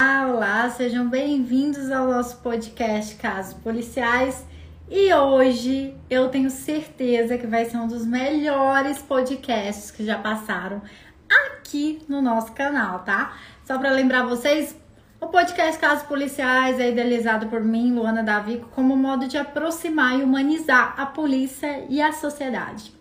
Olá, sejam bem-vindos ao nosso podcast Casos Policiais. E hoje eu tenho certeza que vai ser um dos melhores podcasts que já passaram aqui no nosso canal, tá? Só para lembrar vocês, o podcast Casos Policiais é idealizado por mim, Luana Davico, como modo de aproximar e humanizar a polícia e a sociedade.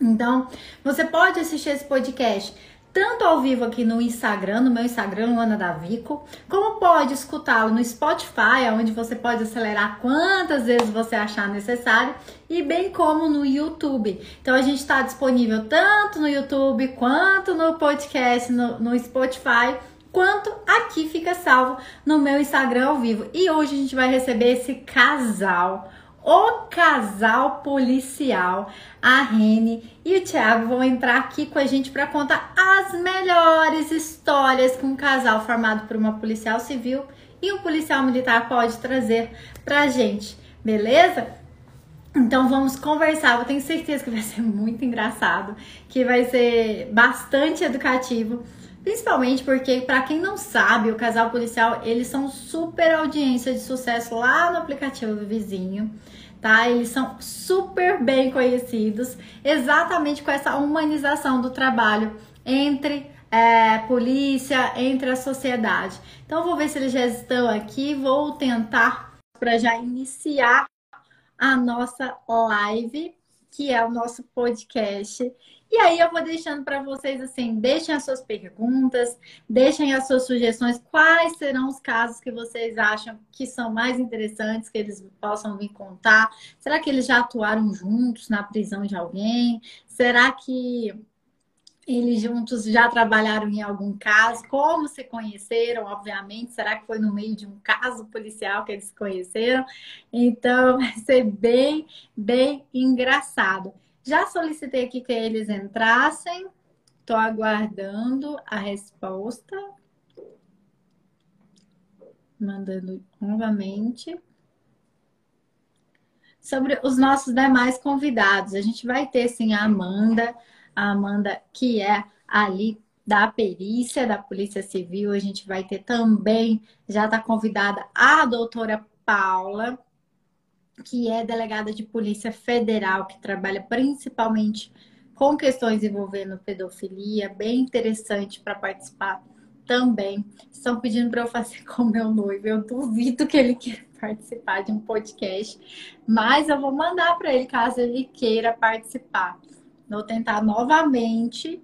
Então, você pode assistir esse podcast tanto ao vivo aqui no Instagram, no meu Instagram, Luana Davico, como pode escutá-lo no Spotify, onde você pode acelerar quantas vezes você achar necessário, e bem como no YouTube. Então a gente está disponível tanto no YouTube quanto no podcast, no, no Spotify quanto aqui fica salvo no meu Instagram ao vivo. E hoje a gente vai receber esse casal o casal policial, a Rene e o Thiago vão entrar aqui com a gente para contar as melhores histórias que um casal formado por uma policial civil e um policial militar pode trazer pra gente, beleza? Então vamos conversar, eu tenho certeza que vai ser muito engraçado, que vai ser bastante educativo. Principalmente porque, para quem não sabe, o casal policial, eles são super audiência de sucesso lá no aplicativo do vizinho tá? Eles são super bem conhecidos, exatamente com essa humanização do trabalho entre é, polícia, entre a sociedade. Então, vou ver se eles já estão aqui, vou tentar para já iniciar a nossa live, que é o nosso podcast. E aí eu vou deixando para vocês assim, deixem as suas perguntas, deixem as suas sugestões, quais serão os casos que vocês acham que são mais interessantes que eles possam vir contar? Será que eles já atuaram juntos na prisão de alguém? Será que eles juntos já trabalharam em algum caso? Como se conheceram, obviamente? Será que foi no meio de um caso policial que eles se conheceram? Então, vai ser bem, bem engraçado. Já solicitei aqui que eles entrassem. Estou aguardando a resposta. Mandando novamente. Sobre os nossos demais convidados. A gente vai ter sim a Amanda, a Amanda que é ali da perícia da Polícia Civil. A gente vai ter também, já está convidada a doutora Paula, que é delegada de Polícia Federal, que trabalha principalmente com questões envolvendo pedofilia, bem interessante para participar também. Estão pedindo para eu fazer com meu noivo. Eu duvido que ele queira participar de um podcast, mas eu vou mandar para ele caso ele queira participar. Vou tentar novamente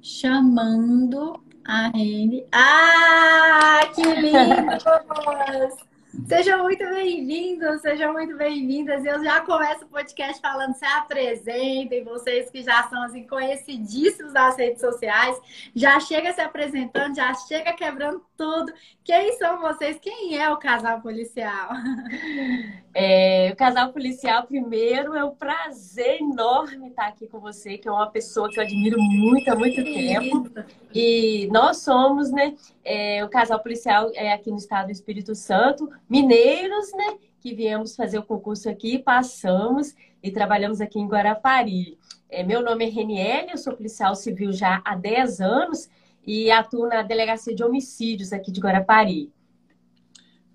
chamando a Rene. Ah, que lindos! Sejam muito bem-vindos, sejam muito bem-vindas. Eu já começo o podcast falando, se apresentem, vocês que já são assim, conhecidíssimos nas redes sociais, já chega se apresentando, já chega quebrando tudo. Quem são vocês? Quem é o casal policial? É, o casal policial, primeiro, é um prazer enorme estar aqui com você, que é uma pessoa que eu admiro muito há muito tempo. E nós somos, né, é, o casal policial é aqui no estado do Espírito Santo, mineiros, né, que viemos fazer o concurso aqui, passamos e trabalhamos aqui em Guarapari. É, meu nome é Reniele, eu sou policial civil já há 10 anos e atuo na Delegacia de Homicídios aqui de Guarapari.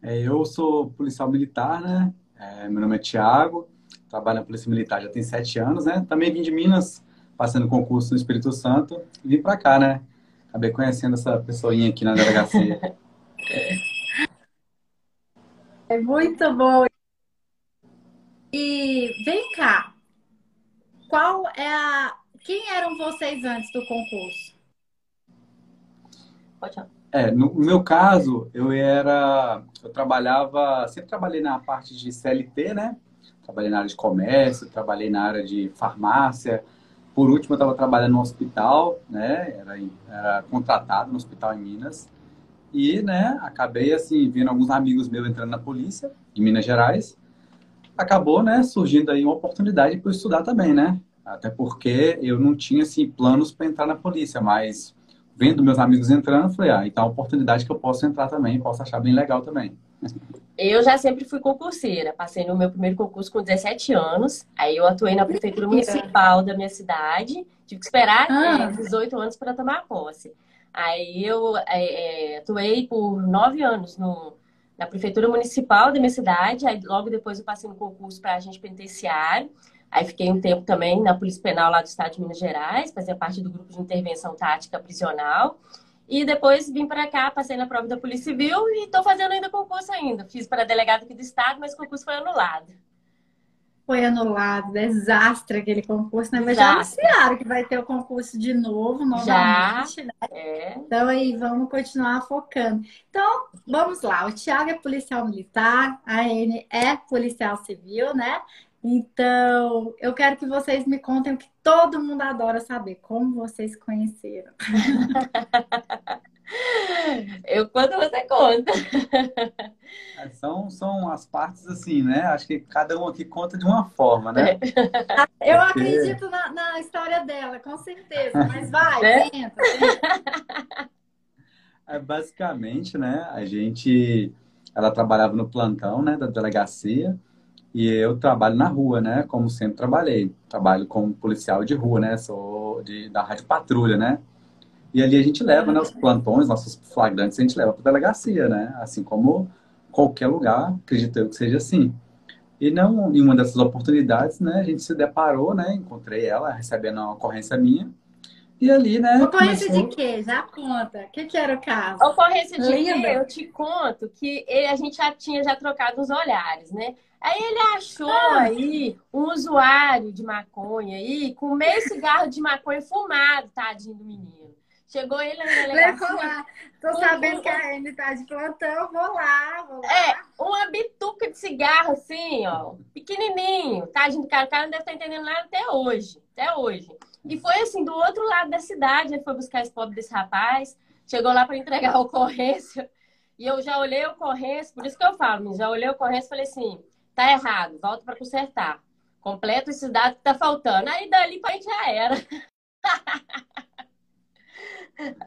É, eu sou policial militar, né? É, meu nome é Tiago, trabalho na Polícia Militar já tem sete anos, né? Também vim de Minas, passando concurso no Espírito Santo, e vim para cá, né? Acabei conhecendo essa pessoinha aqui na delegacia. é muito bom. E vem cá, qual é a. Quem eram vocês antes do concurso? Pode falar. É, no meu caso, eu era, eu trabalhava, sempre trabalhei na parte de CLT, né? Trabalhei na área de comércio, trabalhei na área de farmácia. Por último, eu estava trabalhando no hospital, né? Era, era contratado no hospital em Minas. E, né, acabei, assim, vendo alguns amigos meus entrando na polícia, em Minas Gerais. Acabou, né, surgindo aí uma oportunidade para estudar também, né? Até porque eu não tinha, assim, planos para entrar na polícia, mas vendo meus amigos entrando, falei, ah, então é uma oportunidade que eu posso entrar também, posso achar bem legal também. Eu já sempre fui concurseira, passei no meu primeiro concurso com 17 anos, aí eu atuei na prefeitura municipal da minha cidade, tive que esperar ah. é, 18 anos para tomar posse. Aí eu é, é, atuei por nove anos no, na prefeitura municipal da minha cidade. Aí logo depois eu passei no concurso para agente penitenciário. Aí fiquei um tempo também na Polícia Penal lá do Estado de Minas Gerais, fazia parte do grupo de intervenção tática prisional. E depois vim para cá, passei na prova da Polícia Civil e estou fazendo ainda concurso ainda. Fiz para delegado aqui do Estado, mas o concurso foi anulado. Foi anulado, desastre aquele concurso, né? Mas já anunciaram que vai ter o concurso de novo, novamente, já, né? É. Então aí, vamos continuar focando. Então, vamos lá. O Thiago é policial militar, a Anne é policial civil, né? Então, eu quero que vocês me contem o que todo mundo adora saber, como vocês conheceram. eu quando você conta. É, são, são as partes assim, né? Acho que cada um aqui conta de uma forma, né? Eu Porque... acredito na, na, história dela, com certeza. Mas vai, é? tenta, tenta. É, basicamente, né? A gente... Ela trabalhava no plantão, né? Da delegacia. E eu trabalho na rua, né? Como sempre trabalhei. Trabalho como policial de rua, né? Sou de, da Rádio Patrulha, né? E ali a gente leva, né? Os plantões, nossos flagrantes, a gente leva para delegacia, né? Assim como qualquer lugar, acredito eu que seja assim. E não, em uma dessas oportunidades, né? A gente se deparou, né? Encontrei ela recebendo uma ocorrência minha. E ali, né? Ocorrência começou... de quê? Já conta. O que, que era o caso? Ocorrência de Linda. quê? Eu te conto que ele, a gente já tinha já trocado os olhares, né? Aí ele achou ah. aí um usuário de maconha aí com meio cigarro de maconha fumado, tadinho do menino. Chegou ele na delegacia. lá. Tô sabendo que a Anne tá de plantão, vou lá, vou lá. É, uma bituca de cigarro assim, ó, pequenininho. Tadinho do cara, o cara não deve estar entendendo nada até hoje, até hoje. E foi assim, do outro lado da cidade, ele foi buscar esse pobre desse rapaz, chegou lá para entregar a ocorrência. E eu já olhei a ocorrência, por isso que eu falo, já olhei a ocorrência e falei assim, tá errado, volta para consertar. Completa esses dados que tá faltando. Aí dali pra gente já era.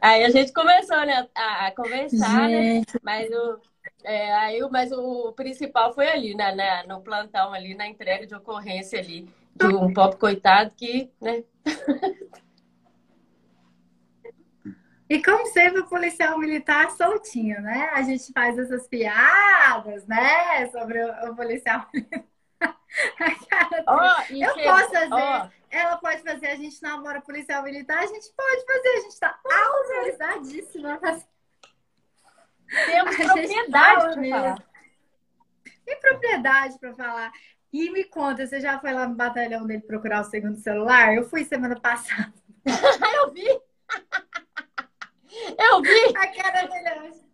Aí a gente começou, né, a, conversar, né? Mas o, é, aí, mas o principal foi ali, né, né, no plantão ali, na entrega de ocorrência ali, de um pobre coitado que, né? E como sempre, o policial militar soltinho, né? A gente faz essas piadas, né? Sobre o, o policial militar. Oh, eu posso fazer. Oh. Ela pode fazer, a gente namora policial militar, a gente pode fazer, a gente está autorizadíssima. Temos propriedade para falar. Tem propriedade para falar. E me conta, você já foi lá no batalhão dele procurar o segundo celular? Eu fui semana passada. eu vi! Eu vi! A cara dele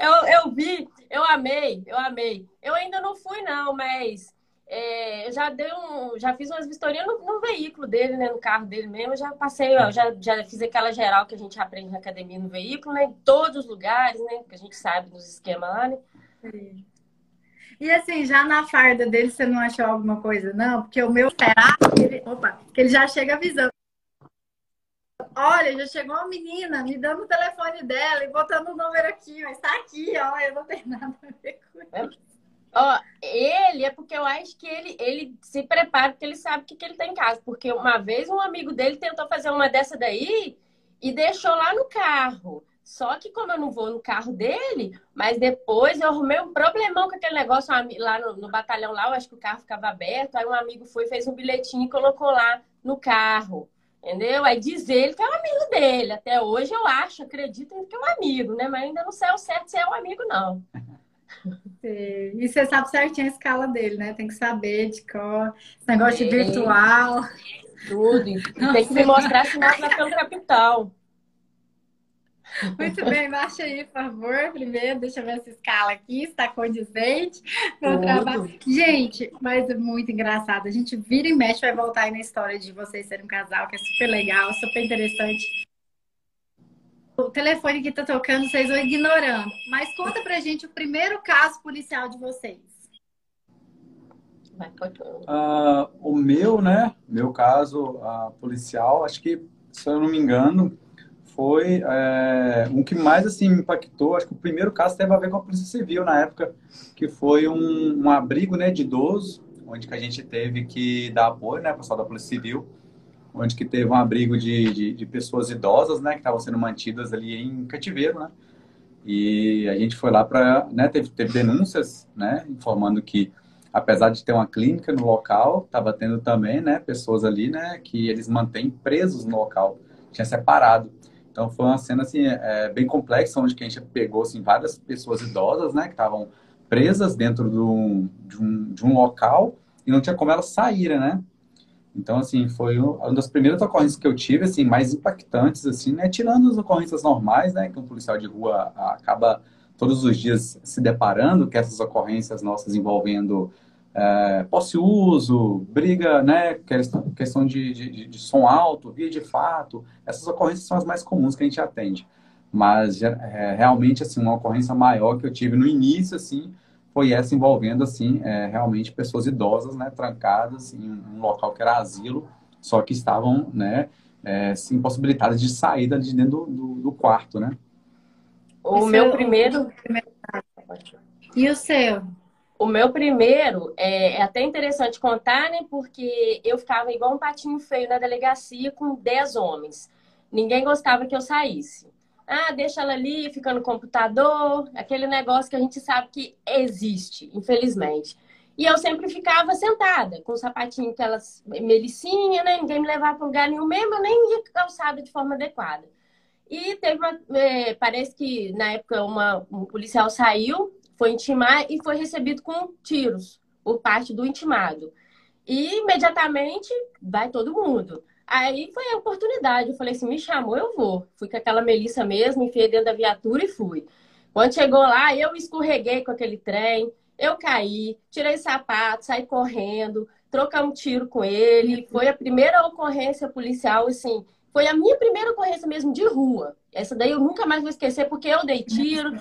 eu, eu vi, eu amei, eu amei. Eu ainda não fui, não, mas é, já dei um, já fiz umas vistorias no, no, veículo dele, né, no carro dele mesmo. Já passei, ó, já, já fiz aquela geral que a gente aprende na academia no veículo, né, em todos os lugares, né, que a gente sabe nos esquemas lá, né. E assim, já na farda dele, você não achou alguma coisa, não? Porque o meu será que ele, opa, que ele já chega avisando. Olha, já chegou uma menina me dando o telefone dela e botando o número aqui, mas tá aqui, ó, eu não tenho nada a ver com é. isso. Ó, ele é porque eu acho que ele, ele se prepara porque ele sabe o que, que ele tem em casa. Porque uma vez um amigo dele tentou fazer uma dessa daí e deixou lá no carro. Só que como eu não vou no carro dele, mas depois eu arrumei um problemão com aquele negócio lá no, no batalhão lá, eu acho que o carro ficava aberto, aí um amigo foi, fez um bilhetinho e colocou lá no carro. Entendeu? Aí diz ele que é um amigo dele. Até hoje eu acho, acredito que é um amigo, né? Mas ainda não sei o certo se é um amigo, não. E você sabe certinho a escala dele, né? Tem que saber de cor, esse negócio de virtual. Tudo. Tem que me mostrar se nós pelo capital. Muito bem, baixa aí, por favor. Primeiro, deixa eu ver essa escala aqui, está condizente com trabalho. Gente, mas é muito engraçado. A gente vira e mexe, vai voltar aí na história de vocês serem um casal, que é super legal, super interessante o telefone que tá tocando, vocês vão ignorando. Mas conta pra gente o primeiro caso policial de vocês. Uh, o meu, né? Meu caso uh, policial, acho que, se eu não me engano, foi é, um que mais assim me impactou. Acho que o primeiro caso teve a ver com a Polícia Civil na época, que foi um, um abrigo né, de idoso, onde que a gente teve que dar apoio, né, pessoal da Polícia Civil, onde que teve um abrigo de, de, de pessoas idosas, né, que estavam sendo mantidas ali em cativeiro, né? E a gente foi lá para, né, teve, teve denúncias, né, informando que apesar de ter uma clínica no local, estava tendo também, né, pessoas ali, né, que eles mantêm presos no local, tinha separado. Então foi uma cena assim é, bem complexa, onde a gente pegou assim várias pessoas idosas, né, que estavam presas dentro do, de, um, de um local e não tinha como elas saírem, né? Então, assim, foi uma das primeiras ocorrências que eu tive, assim, mais impactantes, assim, né? Tirando as ocorrências normais, né? Que um policial de rua acaba todos os dias se deparando, que essas ocorrências nossas envolvendo é, posse-uso, briga, né? Questão, questão de, de, de, som alto, via de fato. Essas ocorrências são as mais comuns que a gente atende. Mas, é, realmente, assim, uma ocorrência maior que eu tive no início, assim, foi essa envolvendo, assim, é, realmente pessoas idosas, né, trancadas em um local que era asilo, só que estavam, né, é, impossibilitadas de saída de dentro do, do, do quarto, né. O meu seu... primeiro... E o seu? O meu primeiro é, é, até interessante contar, né? Porque eu ficava igual um patinho feio na delegacia com 10 homens. Ninguém gostava que eu saísse. Ah, deixa ela ali, fica no computador, aquele negócio que a gente sabe que existe, infelizmente. E eu sempre ficava sentada, com o sapatinho que elas melicinha, né? Ninguém me levava para lugar nenhum mesmo, eu nem ia calçada de forma adequada. E teve uma, é, parece que na época uma, um policial saiu, foi intimar e foi recebido com tiros por parte do intimado. E imediatamente vai todo mundo. Aí foi a oportunidade. Eu falei assim: me chamou, eu vou. Fui com aquela Melissa mesmo, enfiei dentro da viatura e fui. Quando chegou lá, eu escorreguei com aquele trem, eu caí, tirei sapato, saí correndo, trocar um tiro com ele. Foi a primeira ocorrência policial, assim. Foi a minha primeira ocorrência mesmo de rua. Essa daí eu nunca mais vou esquecer, porque eu dei tiro.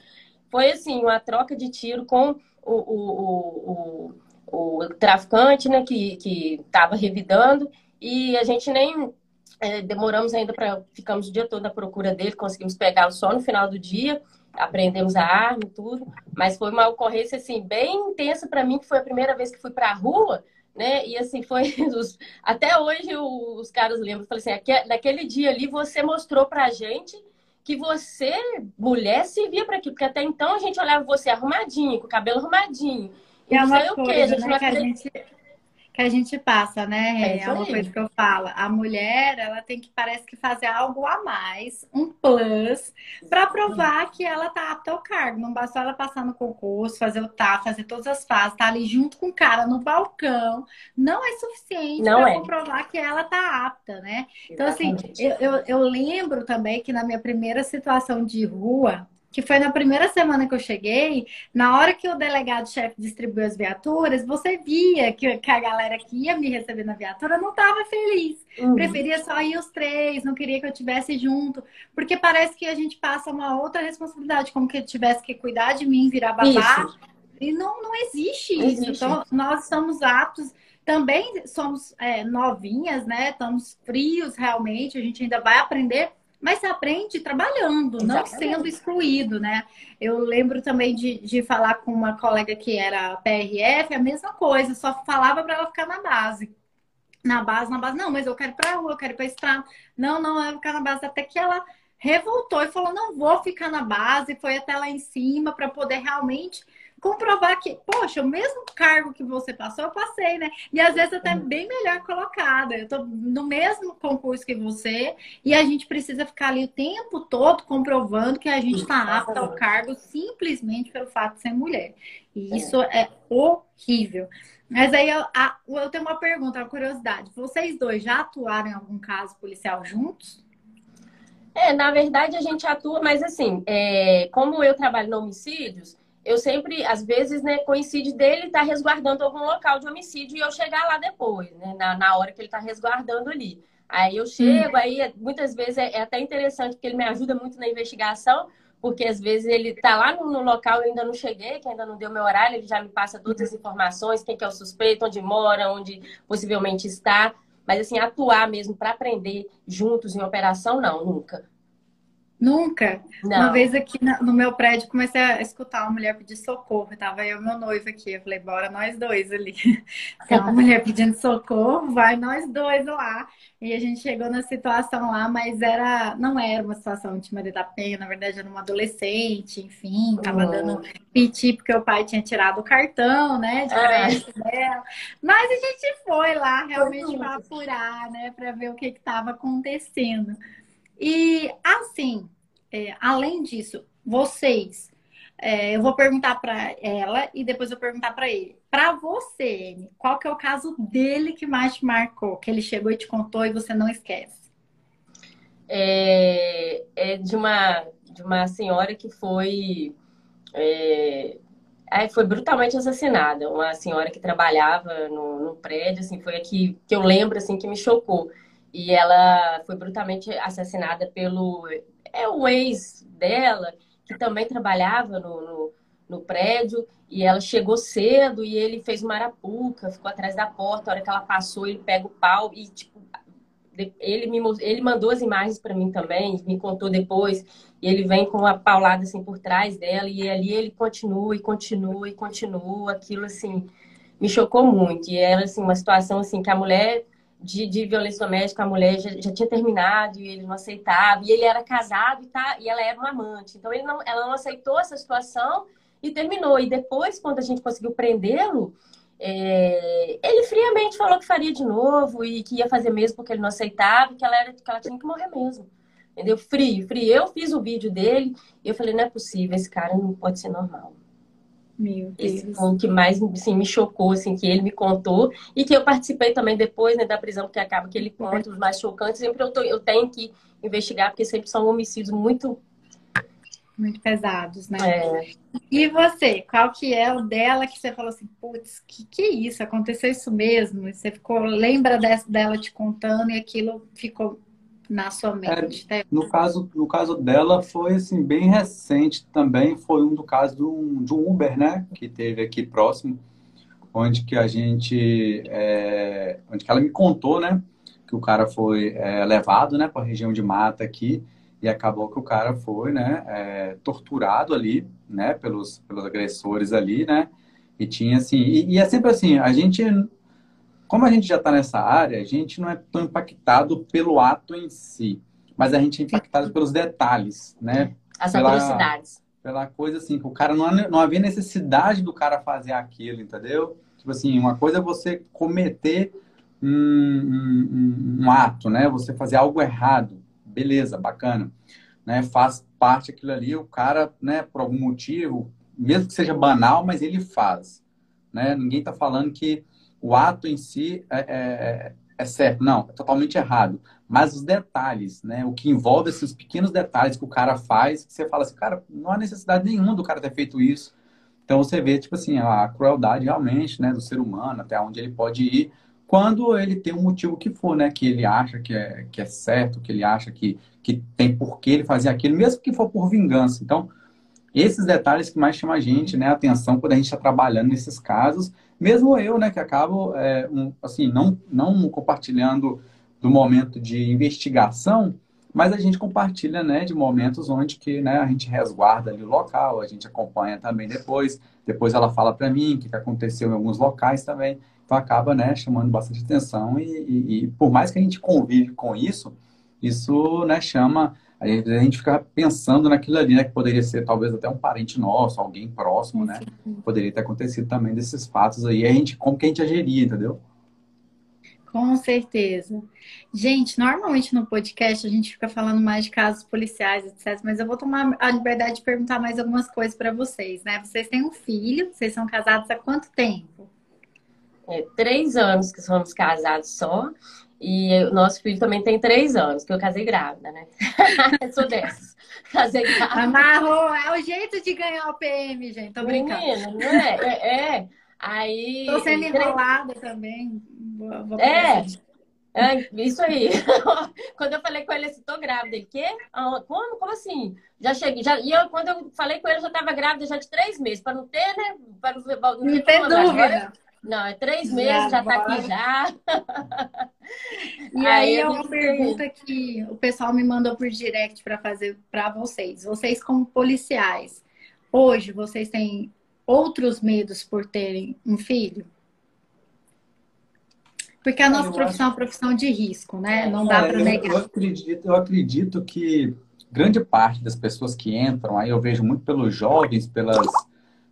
Foi assim, uma troca de tiro com o, o, o, o traficante, né, que estava revidando. E a gente nem é, demoramos ainda para. Ficamos o dia todo à procura dele, conseguimos pegá-lo só no final do dia, aprendemos a arma e tudo. Mas foi uma ocorrência assim, bem intensa para mim, que foi a primeira vez que fui para a rua. Né? E assim, foi. Os... Até hoje os caras lembram. Falei assim: naquele dia ali você mostrou pra gente que você, mulher, servia para aquilo. Porque até então a gente olhava você arrumadinho, com o cabelo arrumadinho. E é uma coisa, o quê? A gente né, que a gente que a gente passa, né? É, é uma coisa que eu falo. A mulher, ela tem que, parece que fazer algo a mais, um plus, para provar que ela tá apta ao cargo. Não basta ela passar no concurso, fazer o TAF, fazer todas as fases, tá ali junto com o cara no balcão. Não é suficiente para é. comprovar que ela tá apta, né? Então, assim, eu, eu, eu lembro também que na minha primeira situação de rua, que foi na primeira semana que eu cheguei, na hora que o delegado-chefe distribuiu as viaturas, você via que, que, a galera que ia me receber na viatura não estava feliz. Uhum. Preferia só ir os três, não queria que eu tivesse junto. Porque parece que a gente passa uma outra responsabilidade, como que eu tivesse que cuidar de mim, virar babá. Isso. E não, não existe isso. Existe. Então, nós estamos aptos também somos é, novinhas, né? Estamos frios realmente, a gente ainda vai aprender mas se aprende trabalhando, Exatamente. não sendo excluído, né? Eu lembro também de, de falar com uma colega que era PRF, a mesma coisa, só falava para ela ficar na base. Na base, na base, não, mas eu quero ir pra rua, eu quero ir pra estrada. Não, não, eu vou ficar na base até que ela revoltou e falou: não vou ficar na base, foi até lá em cima para poder realmente comprovar que, poxa, o mesmo cargo que você passou, eu passei, né? E às vezes até bem melhor colocada. Eu tô no mesmo concurso que você e a gente precisa ficar ali o tempo todo comprovando que a gente está apta ao cargo simplesmente pelo fato de ser mulher. E é. isso é horrível. Mas aí eu, eu tenho uma pergunta, uma curiosidade. Vocês dois já atuaram em algum caso policial juntos? É, na verdade a gente atua, mas assim, é, como eu trabalho no homicídios, eu sempre, às vezes, né, coincide dele estar tá resguardando algum local de homicídio e eu chegar lá depois, né, na, na hora que ele está resguardando ali. Aí eu chego, hum. aí muitas vezes é, é, até interessante, porque ele me ajuda muito na investigação, porque às vezes ele está lá no, no, local, eu ainda não cheguei, que ainda não deu meu horário, ele já me passa todas as informações, quem que é o suspeito, onde mora, onde possivelmente está. Mas assim, atuar mesmo para aprender juntos em operação, não, nunca. Nunca? Não. Uma vez aqui no meu prédio comecei a escutar uma mulher pedir socorro. Tava eu e meu noivo aqui. Eu falei, bora nós dois ali. Tem uma mulher pedindo socorro, vai nós dois lá. E a gente chegou na situação lá, mas era não era uma situação de Maria da Penha, na verdade era uma adolescente, enfim, tava uhum. dando piti porque o pai tinha tirado o cartão, né, de ah. crédito ah. dela. Mas a gente foi lá realmente para apurar, né, para ver o que estava acontecendo. E assim, é, além disso, vocês, é, eu vou perguntar para ela e depois eu perguntar para ele. Para você, qual que é o caso dele que mais te marcou? Que ele chegou e te contou e você não esquece? É, é de uma de uma senhora que foi é, foi brutalmente assassinada. Uma senhora que trabalhava no, no prédio, assim, foi aqui que eu lembro assim que me chocou e ela foi brutalmente assassinada pelo é o ex dela que também trabalhava no, no, no, prédio e ela chegou cedo e ele fez uma arapuca, ficou atrás da porta. A hora que ela passou, ele pega o pau e tipo ele me ele mandou as imagens para mim também, me contou depois. E ele vem com uma paulada assim por trás dela e ali ele continua e continua e continua. Aquilo assim me chocou muito. E era assim uma situação assim que a mulher de, de violência doméstica, a mulher já, já, tinha terminado e ele não aceitava, e ele era casado e, tá, e ela era uma amante. Então ele não, ela não aceitou essa situação e terminou. E depois, quando a gente conseguiu prendê-lo, é, ele friamente falou que faria de novo e que ia fazer mesmo porque ele não aceitava, que ela, era, que ela tinha que morrer mesmo. Entendeu? Frio, frio. Eu fiz o vídeo dele e eu falei, não é possível, esse cara não pode ser normal. Meu Deus. Esse foi o que mais assim, me chocou, assim, que ele me contou. E que eu participei também depois né, da prisão, porque acaba que ele conta os mais chocantes. Sempre eu, tô, eu tenho que investigar, porque sempre são homicídios muito... Muito pesados, né? É. E você? Qual que é o dela que você falou assim, putz, que que é isso? Aconteceu isso mesmo? E você ficou, lembra dela te contando e aquilo ficou na sua mente? É, no, caso, no caso dela, foi assim, bem recente também. Foi um do caso de um, de um Uber, né? Que teve aqui próximo, onde que a gente. É, onde que ela me contou, né? Que o cara foi é, levado né, para a região de mata aqui e acabou que o cara foi né, é, torturado ali, né? Pelos, pelos agressores ali, né? E tinha assim. E, e é sempre assim, a gente como a gente já está nessa área, a gente não é tão impactado pelo ato em si, mas a gente é impactado pelos detalhes, né? As pela, atrocidades. Pela coisa assim, que o cara não, não havia necessidade do cara fazer aquilo, entendeu? Tipo assim, uma coisa é você cometer um, um, um ato, né? Você fazer algo errado, beleza, bacana, né? Faz parte aquilo ali, o cara, né? Por algum motivo, mesmo que seja banal, mas ele faz, né? Ninguém está falando que o ato em si é, é, é, certo. Não, é totalmente errado. Mas os detalhes, né? O que envolve esses pequenos detalhes que o cara faz, que você fala assim, cara, não há necessidade nenhuma do cara ter feito isso. Então você vê, tipo assim, a crueldade realmente, né, do ser humano, até onde ele pode ir, quando ele tem um motivo que for, né, que ele acha que é, que é certo, que ele acha que, que tem por que ele fazer aquilo, mesmo que for por vingança. Então, esses detalhes que mais chamam a gente, né, a atenção quando a gente está trabalhando nesses casos mesmo eu, né, que acabo, é, um, assim, não, não compartilhando do momento de investigação, mas a gente compartilha, né, de momentos onde que, né, a gente resguarda ali o local, a gente acompanha também depois, depois ela fala para mim o que, aconteceu em alguns locais também, então acaba, né, chamando bastante atenção e, e, e por mais que a gente convive com isso, isso, né, chama Aí a gente fica pensando naquilo ali, né? Que poderia ser talvez até um parente nosso, alguém próximo, né? Poderia ter acontecido também desses fatos aí. A gente, como que a gente ageria, entendeu? Com certeza. Gente, normalmente no podcast a gente fica falando mais de casos policiais, etc. Mas eu vou tomar a liberdade de perguntar mais algumas coisas para vocês, né? Vocês têm um filho, vocês são casados há quanto tempo? É, três anos que somos casados só. E o nosso filho também tem três anos, que eu casei grávida, né? Sou dessas. Casei grávida. Amarrou, é o jeito de ganhar o PM, gente. Tô brincando. Menina, não é? É. é. Aí. Tô sendo enrolada também. Vou, vou é. É, isso aí. quando eu falei com ele assim, tô grávida, ele, quê? Ah, como? Como assim? Já cheguei, já, e eu, quando eu falei com ele, eu já tava grávida já de três meses, para não ter, né? Para não, não ter dúvida. Não, é três meses, já, já tá aqui já. E aí, aí é uma pergunta que o pessoal me mandou por direct para fazer para vocês. Vocês, como policiais, hoje vocês têm outros medos por terem um filho? Porque a nossa eu profissão acho... é uma profissão de risco, né? Não dá é, para negar. Eu acredito, eu acredito que grande parte das pessoas que entram, aí eu vejo muito pelos jovens, pelas,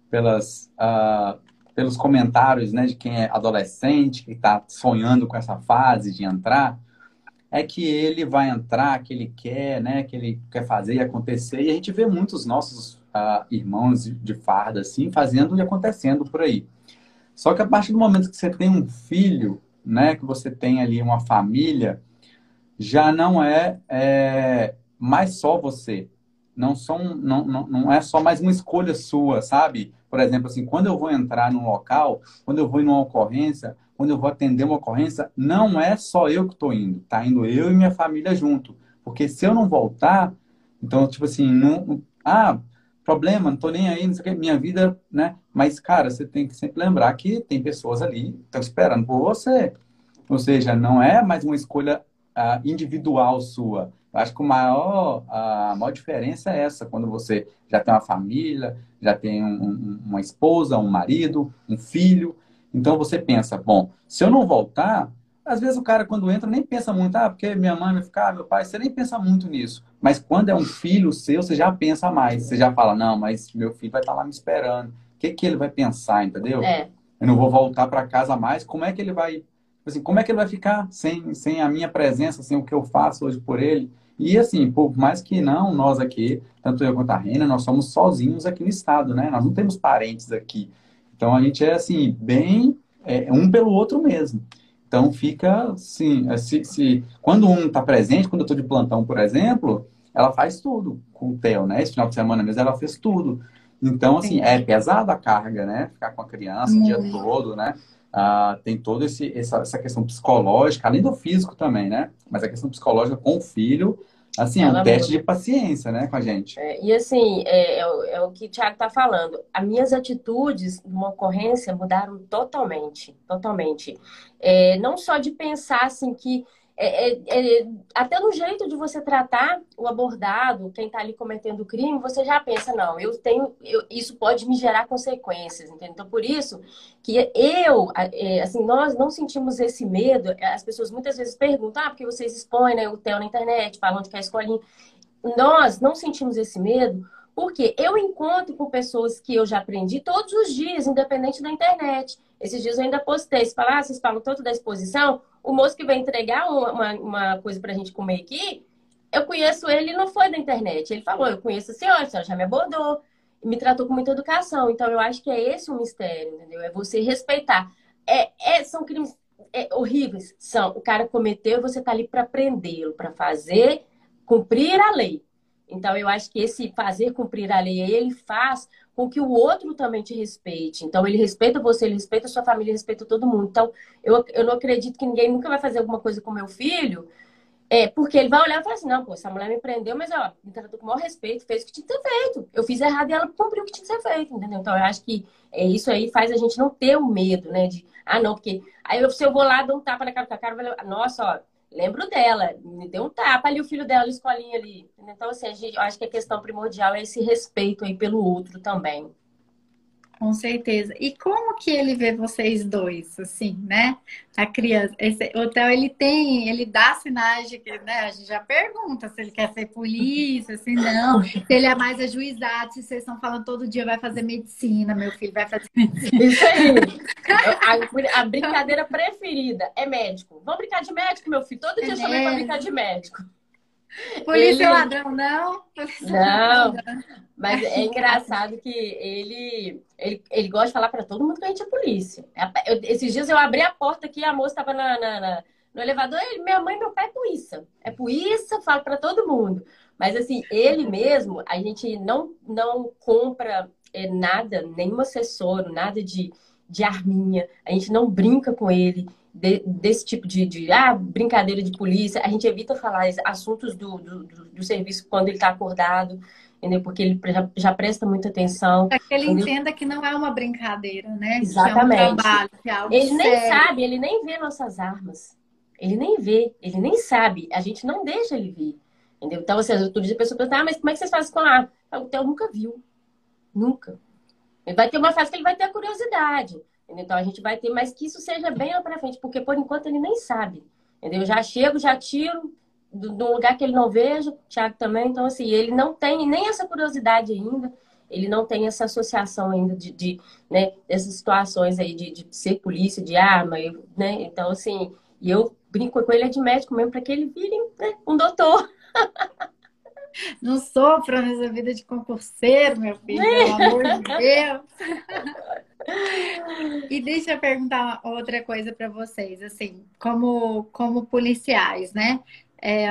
pelas, uh, pelos comentários né, de quem é adolescente, que está sonhando com essa fase de entrar, é que ele vai entrar, que ele quer, né, que ele quer fazer e acontecer. E a gente vê muitos nossos uh, irmãos de farda assim, fazendo e acontecendo por aí. Só que a partir do momento que você tem um filho, né, que você tem ali uma família, já não é, é mais só você. Não, são, não, não, não é só mais uma escolha sua, sabe? Por exemplo, assim, quando eu vou entrar num local, quando eu vou em uma ocorrência, quando eu vou atender uma ocorrência, não é só eu que estou indo, tá indo eu e minha família junto. Porque se eu não voltar, então, tipo assim, não, ah, problema, não tô nem aí, não sei o que, minha vida, né? Mas, cara, você tem que sempre lembrar que tem pessoas ali que estão esperando por você. Ou seja, não é mais uma escolha uh, individual sua. Eu acho que o maior, a maior diferença é essa, quando você já tem uma família, já tem um, um, uma esposa, um marido, um filho. Então você pensa, bom, se eu não voltar, às vezes o cara, quando entra, nem pensa muito, ah, porque minha mãe vai ficar, meu pai, você nem pensa muito nisso. Mas quando é um filho seu, você já pensa mais. Você já fala, não, mas meu filho vai estar lá me esperando. O que, que ele vai pensar, entendeu? É. Eu não vou voltar para casa mais. Como é que ele vai. Assim, como é que ele vai ficar sem, sem a minha presença, sem o que eu faço hoje por ele? E assim, por mais que não, nós aqui, tanto eu quanto a Rena, nós somos sozinhos aqui no estado, né? Nós não temos parentes aqui. Então a gente é assim, bem é, um pelo outro mesmo. Então fica assim, é, se, se quando um está presente, quando eu estou de plantão, por exemplo, ela faz tudo com o Theo, né? Esse final de semana mesmo ela fez tudo. Então, assim, é pesada a carga, né? Ficar com a criança o dia todo, né? Ah, tem toda essa, essa questão psicológica, além do físico também, né? Mas a questão psicológica com o filho, Assim, é um teste de paciência, né, com a gente. É, e assim, é, é, é, o que o Thiago está falando. As minhas atitudes numa ocorrência mudaram totalmente, totalmente. É, não só de pensar assim que é, é, é, até no jeito de você tratar o abordado, quem está ali cometendo o crime, você já pensa, não, eu tenho, eu, isso pode me gerar consequências, entendeu? Então, por isso que eu, é, assim, nós não sentimos esse medo, as pessoas muitas vezes perguntam, ah, porque vocês expõem né, o TEL na internet, falam de que é a escolinha. Nós não sentimos esse medo porque eu encontro com pessoas que eu já aprendi todos os dias, independente da internet. Esses dias eu ainda postei, se ah, vocês falam tanto da exposição, o moço que vem entregar uma, uma, uma coisa pra gente comer aqui, eu conheço ele não foi da internet. Ele falou, eu conheço a senhora, a senhora já me abordou, me tratou com muita educação. Então, eu acho que é esse o mistério, entendeu? É você respeitar. É, é são crimes é, horríveis, são. O cara cometeu, você tá ali para prendê-lo, para fazer cumprir a lei. Então, eu acho que esse fazer cumprir a lei, ele faz com que o outro também te respeite. Então, ele respeita você, ele respeita a sua família, ele respeita todo mundo. Então, eu, eu não acredito que ninguém nunca vai fazer alguma coisa com meu filho, é, porque ele vai olhar e falar assim, não, pô, essa mulher me prendeu, mas, ó, me tratou com o maior respeito, fez o que tinha que ser feito. Eu fiz errado e ela cumpriu o que tinha que ser feito, entendeu? Então, eu acho que é, isso aí faz a gente não ter o medo, né, de, ah, não, porque aí se eu vou lá, dou um tapa na cara do cara, nossa, ó, lembro dela, me deu um tapa ali, o filho dela, escolinha ali. Então, assim, gente, eu acho que a questão primordial é esse respeito aí pelo outro também. Com certeza. E como que ele vê vocês dois, assim, né? A criança, esse hotel ele tem, ele dá sinais de que, né? A gente já pergunta se ele quer ser polícia, se não, se ele é mais ajuizado, se vocês estão falando todo dia vai fazer medicina, meu filho vai fazer medicina. Isso aí. A, a brincadeira preferida é médico. Vamos brincar de médico, meu filho. Todo dia é chamei pra brincar de médico. Polícia ele... ladrão, não? Polícia não. Ladrão. Mas é engraçado que ele, ele, ele gosta de falar para todo mundo que a gente é polícia. Eu, esses dias eu abri a porta aqui, a moça estava na, na, na, no elevador, ele, minha mãe e meu pai é polícia. É polícia, falo para todo mundo. Mas assim, ele mesmo, a gente não, não compra é, nada, nenhum acessório, nada de, de arminha. A gente não brinca com ele de, desse tipo de, de, ah, brincadeira de polícia. A gente evita falar assuntos do, do, do, serviço quando ele está acordado, entendeu? Porque ele já, já presta muita atenção. Para que ele entendeu? entenda que não é uma brincadeira, né? Exatamente. É um trabalho, é ele sério. nem sabe, ele nem vê nossas armas. Ele nem vê, ele nem sabe. A gente não deixa ele ver. Entendeu? Então, assim, outro dia a pessoa pergunta, ah, mas como é que vocês fazem com a arma? O Theo nunca viu. Nunca. Ele vai ter uma fase que ele vai ter a curiosidade. Então a gente vai ter, mas que isso seja bem lá pra frente, porque por enquanto ele nem sabe. Entendeu? Eu já chego, já tiro de um lugar que ele não veja, o Thiago também. Então, assim, ele não tem nem essa curiosidade ainda, ele não tem essa associação ainda de, de né, dessas situações aí de, de ser polícia, de arma, né? Então, assim, e eu brinco com ele é de médico mesmo, para que ele vire né, um doutor. Não sofra nessa vida de concurseiro, meu filho, pelo amor de Deus. E deixa eu perguntar outra coisa para vocês, assim, como, como policiais, né? É,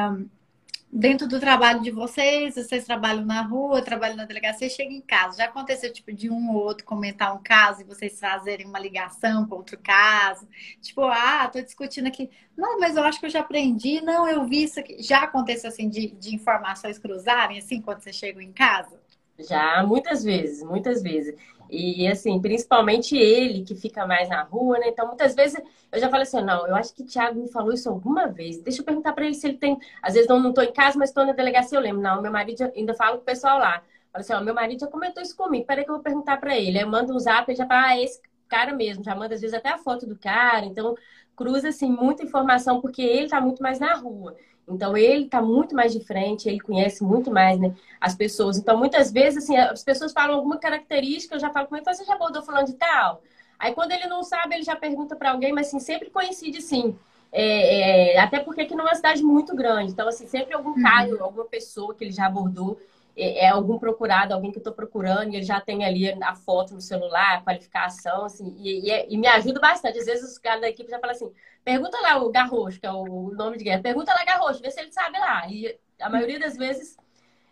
dentro do trabalho de vocês, vocês trabalham na rua, trabalham na delegacia, chega em casa. Já aconteceu, tipo, de um ou outro comentar um caso e vocês fazerem uma ligação com outro caso? Tipo, ah, tô discutindo aqui. Não, mas eu acho que eu já aprendi. Não, eu vi isso aqui. Já aconteceu, assim, de, de informações cruzarem, assim, quando vocês chegam em casa? Já, muitas vezes, muitas vezes. E assim, principalmente ele que fica mais na rua, né? Então, muitas vezes eu já falei assim: não, eu acho que o Thiago me falou isso alguma vez. Deixa eu perguntar para ele se ele tem. Às vezes não, não tô em casa, mas estou na delegacia, eu lembro. Não, meu marido ainda fala com o pessoal lá. Fala assim: ó, meu marido já comentou isso comigo, peraí que eu vou perguntar para ele. Aí manda um zap e já fala: ah, esse cara mesmo. Já manda às vezes até a foto do cara. Então, cruza assim muita informação, porque ele tá muito mais na rua. Então, ele está muito mais de frente, ele conhece muito mais né, as pessoas. Então, muitas vezes, assim, as pessoas falam alguma característica, eu já falo com ele, você já abordou falando de tal? Aí, quando ele não sabe, ele já pergunta para alguém, mas, assim, sempre coincide, sim. É, é, até porque aqui não é uma cidade muito grande. Então, assim, sempre algum uhum. caso, alguma pessoa que ele já abordou, é, é algum procurado, alguém que eu estou procurando, e ele já tem ali a foto no celular, a qualificação, assim, e, e, é, e me ajuda bastante. Às vezes os caras da equipe já falam assim, pergunta lá o Garrocho, que é o nome de guerra, pergunta lá Garrocho, vê se ele sabe lá. E a maioria das vezes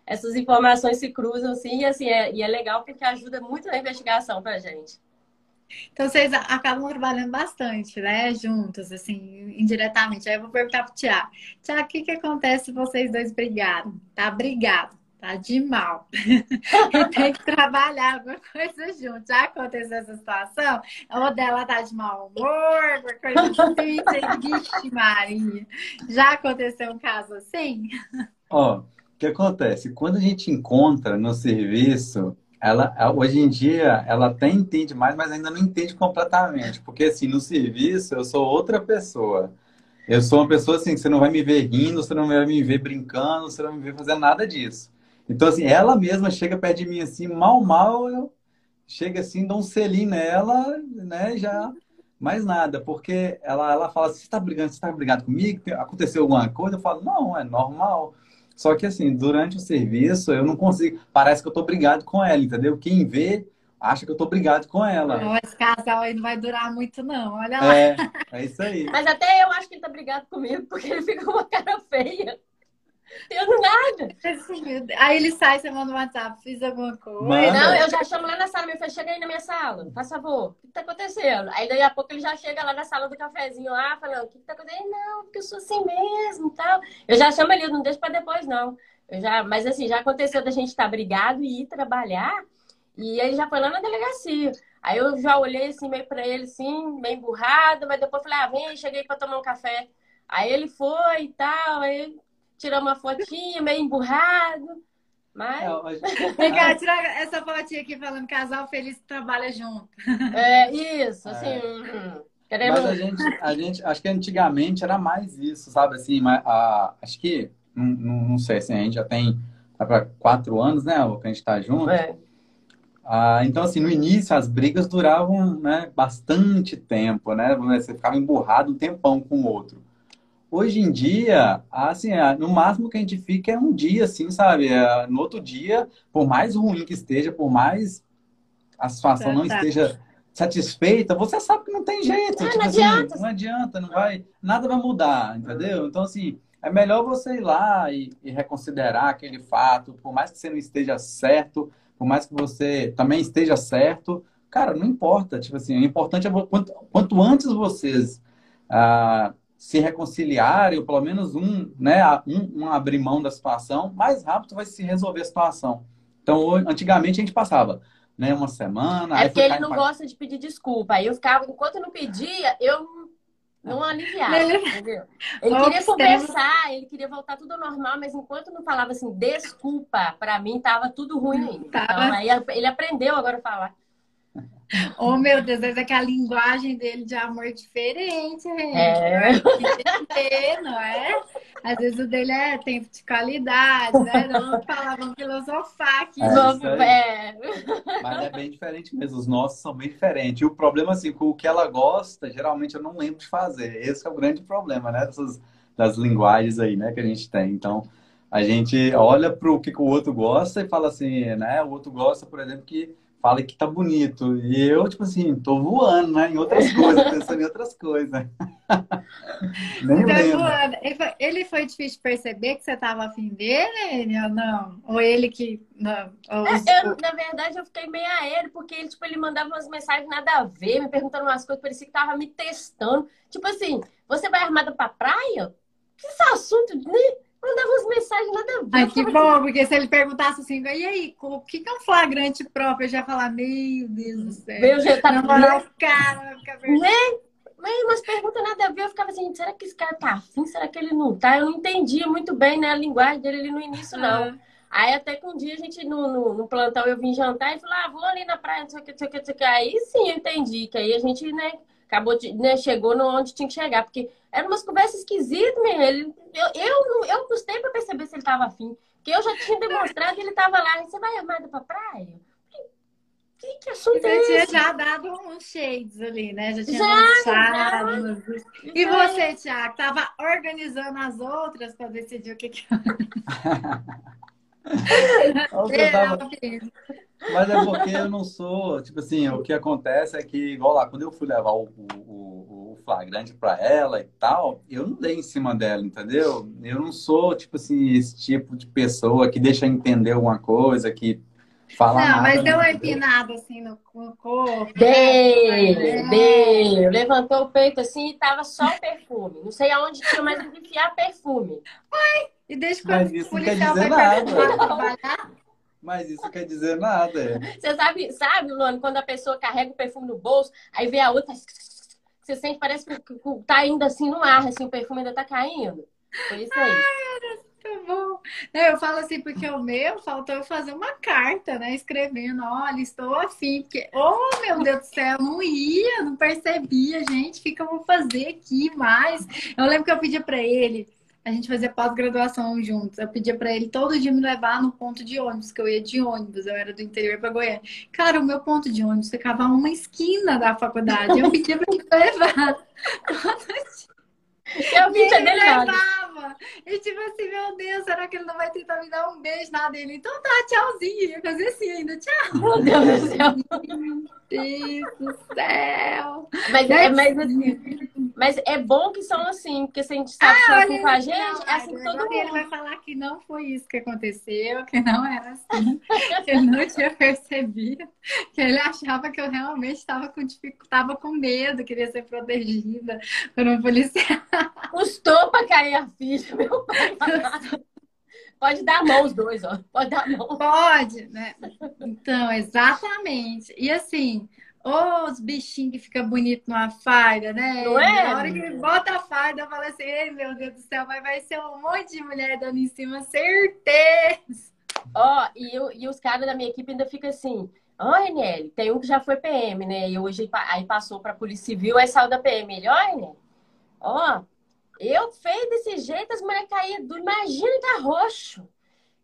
essas informações se cruzam, assim, e assim, é, e é legal porque ajuda muito na investigação pra gente. Então vocês acabam trabalhando bastante, né? Juntos, assim, indiretamente. Aí eu vou perguntar pro Tiago. Tiago, o que, que acontece se vocês dois brigaram? Tá brigado tá de mal. e tem que trabalhar alguma coisa junto. Já aconteceu essa situação? Ou dela tá de mau humor, uma coisa assim. Vixe, Maria. Já aconteceu um caso assim? Ó, o que acontece? Quando a gente encontra no serviço, ela hoje em dia ela até entende mais, mas ainda não entende completamente. Porque assim, no serviço eu sou outra pessoa. Eu sou uma pessoa assim, que você não vai me ver rindo, você não vai me ver brincando, você não vai me ver fazendo nada disso. Então, assim, ela mesma chega perto de mim assim, mal, mal, eu chego assim, dou um selinho nela, né, já mais nada, porque ela, ela fala assim, você está brigando, você está brigado comigo? Aconteceu alguma coisa? Eu falo, não, é normal. Só que assim, durante o serviço, eu não consigo, parece que eu tô brigado com ela, entendeu? Quem vê, acha que eu tô brigado com ela. Não, esse casal aí não vai durar muito, não, olha lá. É, é isso aí. Mas até eu acho que ele tá brigado comigo, porque ele fica com uma cara feia. Eu nada. Aí ele sai, você manda um WhatsApp, fiz alguma coisa. Manda. Não, eu já chamo lá na sala, meu filho, chega aí na minha sala, faz favor, o que, que tá acontecendo? Aí daí a pouco ele já chega lá na sala do cafezinho lá, falando, o que, que tá acontecendo? Não, porque eu sou assim mesmo e tal. Eu já chamo ele, não deixo pra depois, não. Eu já, mas assim, já aconteceu da gente estar tá brigado e ir trabalhar, e ele já foi lá na delegacia. Aí eu já olhei assim, meio pra ele, assim, meio emburrado, mas depois falei, ah, vem, cheguei pra tomar um café. Aí ele foi e tal, aí tirar uma fotinha meio emburrado. Mas. Vem cá, tira essa fotinha aqui falando casal feliz que trabalha junto. É, isso, assim. É. Hum, queremos... Mas a gente, a gente, acho que antigamente era mais isso, sabe? Assim, mas, a, acho que, não, não sei, assim, a gente já tem para quatro anos, né? O que a gente está junto. É. Ah, então, assim, no início as brigas duravam né, bastante tempo, né? Você ficava emburrado um tempão com o outro. Hoje em dia, assim, é, no máximo que a gente fica é um dia, assim, sabe? É, no outro dia, por mais ruim que esteja, por mais a situação não esteja satisfeita, você sabe que não tem jeito. Ah, tipo não assim, adianta. Não adianta, não vai, nada vai mudar, entendeu? Então, assim, é melhor você ir lá e, e reconsiderar aquele fato, por mais que você não esteja certo, por mais que você também esteja certo, cara, não importa. Tipo assim, o importante é quanto, quanto antes vocês ah, se reconciliarem, ou pelo menos um, né, um, um abrir mão da situação, mais rápido vai se resolver a situação. Então, antigamente a gente passava né, uma semana. É porque ele não gosta de pedir desculpa. Aí eu ficava, enquanto não pedia, eu não aliviava, entendeu? Ele queria conversar, ele queria voltar tudo ao normal, mas enquanto não falava assim, desculpa, para mim tava tudo ruim. Então, aí ele aprendeu agora a falar. Oh, meu Deus, mas é que a linguagem dele de amor é diferente, gente. É. Entender, não é? Às vezes o dele é tempo de qualidade, né? Não falar, vamos filosofar aqui. É, é. Mas é bem diferente mesmo. Os nossos são bem diferentes. E o problema, assim, com o que ela gosta, geralmente eu não lembro de fazer. Esse é o grande problema, né? Dessas, das linguagens aí, né? Que a gente tem. Então, a gente olha para o que o outro gosta e fala assim, né? O outro gosta, por exemplo, que fala que tá bonito. E eu, tipo assim, tô voando, né? Em outras coisas, pensando em outras coisas. Nem tá voando. Ele foi, ele foi difícil perceber que você tava afim dele, ou não? Ou ele que. Não, ou... É, eu, na verdade, eu fiquei meio aéreo, porque ele, tipo, ele mandava umas mensagens nada a ver, me perguntando umas coisas, parecia que tava me testando. Tipo assim, você vai armada pra praia? Que esse assunto, né? Mandava umas mensagens nada a ver. Ai, que bom, porque se ele perguntasse assim, e aí, o que é um flagrante próprio? Eu já ia falar, meu Deus do céu. Meu já tá não vai cara, vai ficar vermelho. Né? Mas umas perguntas nada a ver, eu ficava assim, será que esse cara tá afim? Será que ele não tá? Eu não entendia muito bem, né, a linguagem dele ali no início, não. Uhum. Aí até que um dia a gente, no, no, no, plantão, eu vim jantar e falei, ah, vou ali na praia, não sei o que, não sei o que, não sei o que. Aí sim eu entendi, que aí a gente, né, acabou de, né, chegou no onde tinha que chegar, porque eram umas conversas esquisitas, mesmo. Ele, eu, eu, eu custei para perceber se ele estava afim, porque eu já tinha demonstrado que ele estava lá. Você vai armada para praia? Que, que assunto você é esse? tinha já dado uns shades ali, né? Já tinha já, E você, Tiago, estava organizando as outras para decidir o que que... eu tava... Mas é porque eu não sou, tipo assim, o que acontece é que, igual lá, quando eu fui levar o, o, o flagrante para ela e tal, eu não dei em cima dela, entendeu? Eu não sou, tipo assim, esse tipo de pessoa que deixa entender alguma coisa, que fala Não, nada, mas deu uma empinada assim no corpo. Dei, né? dei. Levantou o peito assim e tava só o perfume. Não sei aonde tinha mais que enfiar perfume. Uai, e deixa quando o policial vai trabalhar. Mas isso quer dizer nada. Você sabe, sabe, Luane, quando a pessoa carrega o perfume no bolso, aí vê a outra, você sente, parece que tá indo assim no ar, assim, o perfume ainda tá caindo. Foi isso aí. Ai, muito bom. Eu falo assim, porque o meu faltou eu fazer uma carta, né? Escrevendo, olha, estou afim. Porque, oh, meu Deus do céu, não ia, não percebia, gente. O que, que eu vou fazer aqui mais? Eu lembro que eu pedi para ele a gente fazia pós-graduação juntos. Eu pedia para ele todo dia me levar no ponto de ônibus, que eu ia de ônibus, eu era do interior para Goiânia. Cara, o meu ponto de ônibus ficava uma esquina da faculdade. Eu pedia para ele levar. Eu vi ele levava. E tipo assim, meu Deus, será que ele não vai tentar me dar um beijo? Nada dele. Então tá, tchauzinho. Ia fazer assim ainda. Tchau. Meu Deus do céu. Meu Deus do céu. Mas, é, mas assim, mas é bom que são assim, porque se a gente sabe ah, que assim com a gente, não, é assim todo mundo. Ele vai falar que não foi isso que aconteceu, que não era assim, que ele não tinha percebido, que ele achava que eu realmente estava com estava com medo, queria ser protegida por um policial. Custou para cair a ficha, meu pai. Pode dar a mão os dois, ó. Pode dar a mão. Pode, né? Então, exatamente. E assim, Oh, os bichinhos que ficam bonitos numa farda, né? Não é? Na hora que bota a farda, eu falo assim, Ei, meu Deus do céu, mas vai ser um monte de mulher dando em cima, certeza. Ó, oh, e, e os caras da minha equipe ainda ficam assim, ó, oh, tem um que já foi PM, né? E hoje aí passou pra Polícia Civil, aí saiu da PM. Ele, ó, oh, ó, eu fei desse jeito, as mulheres caíram, imagina que tá roxo.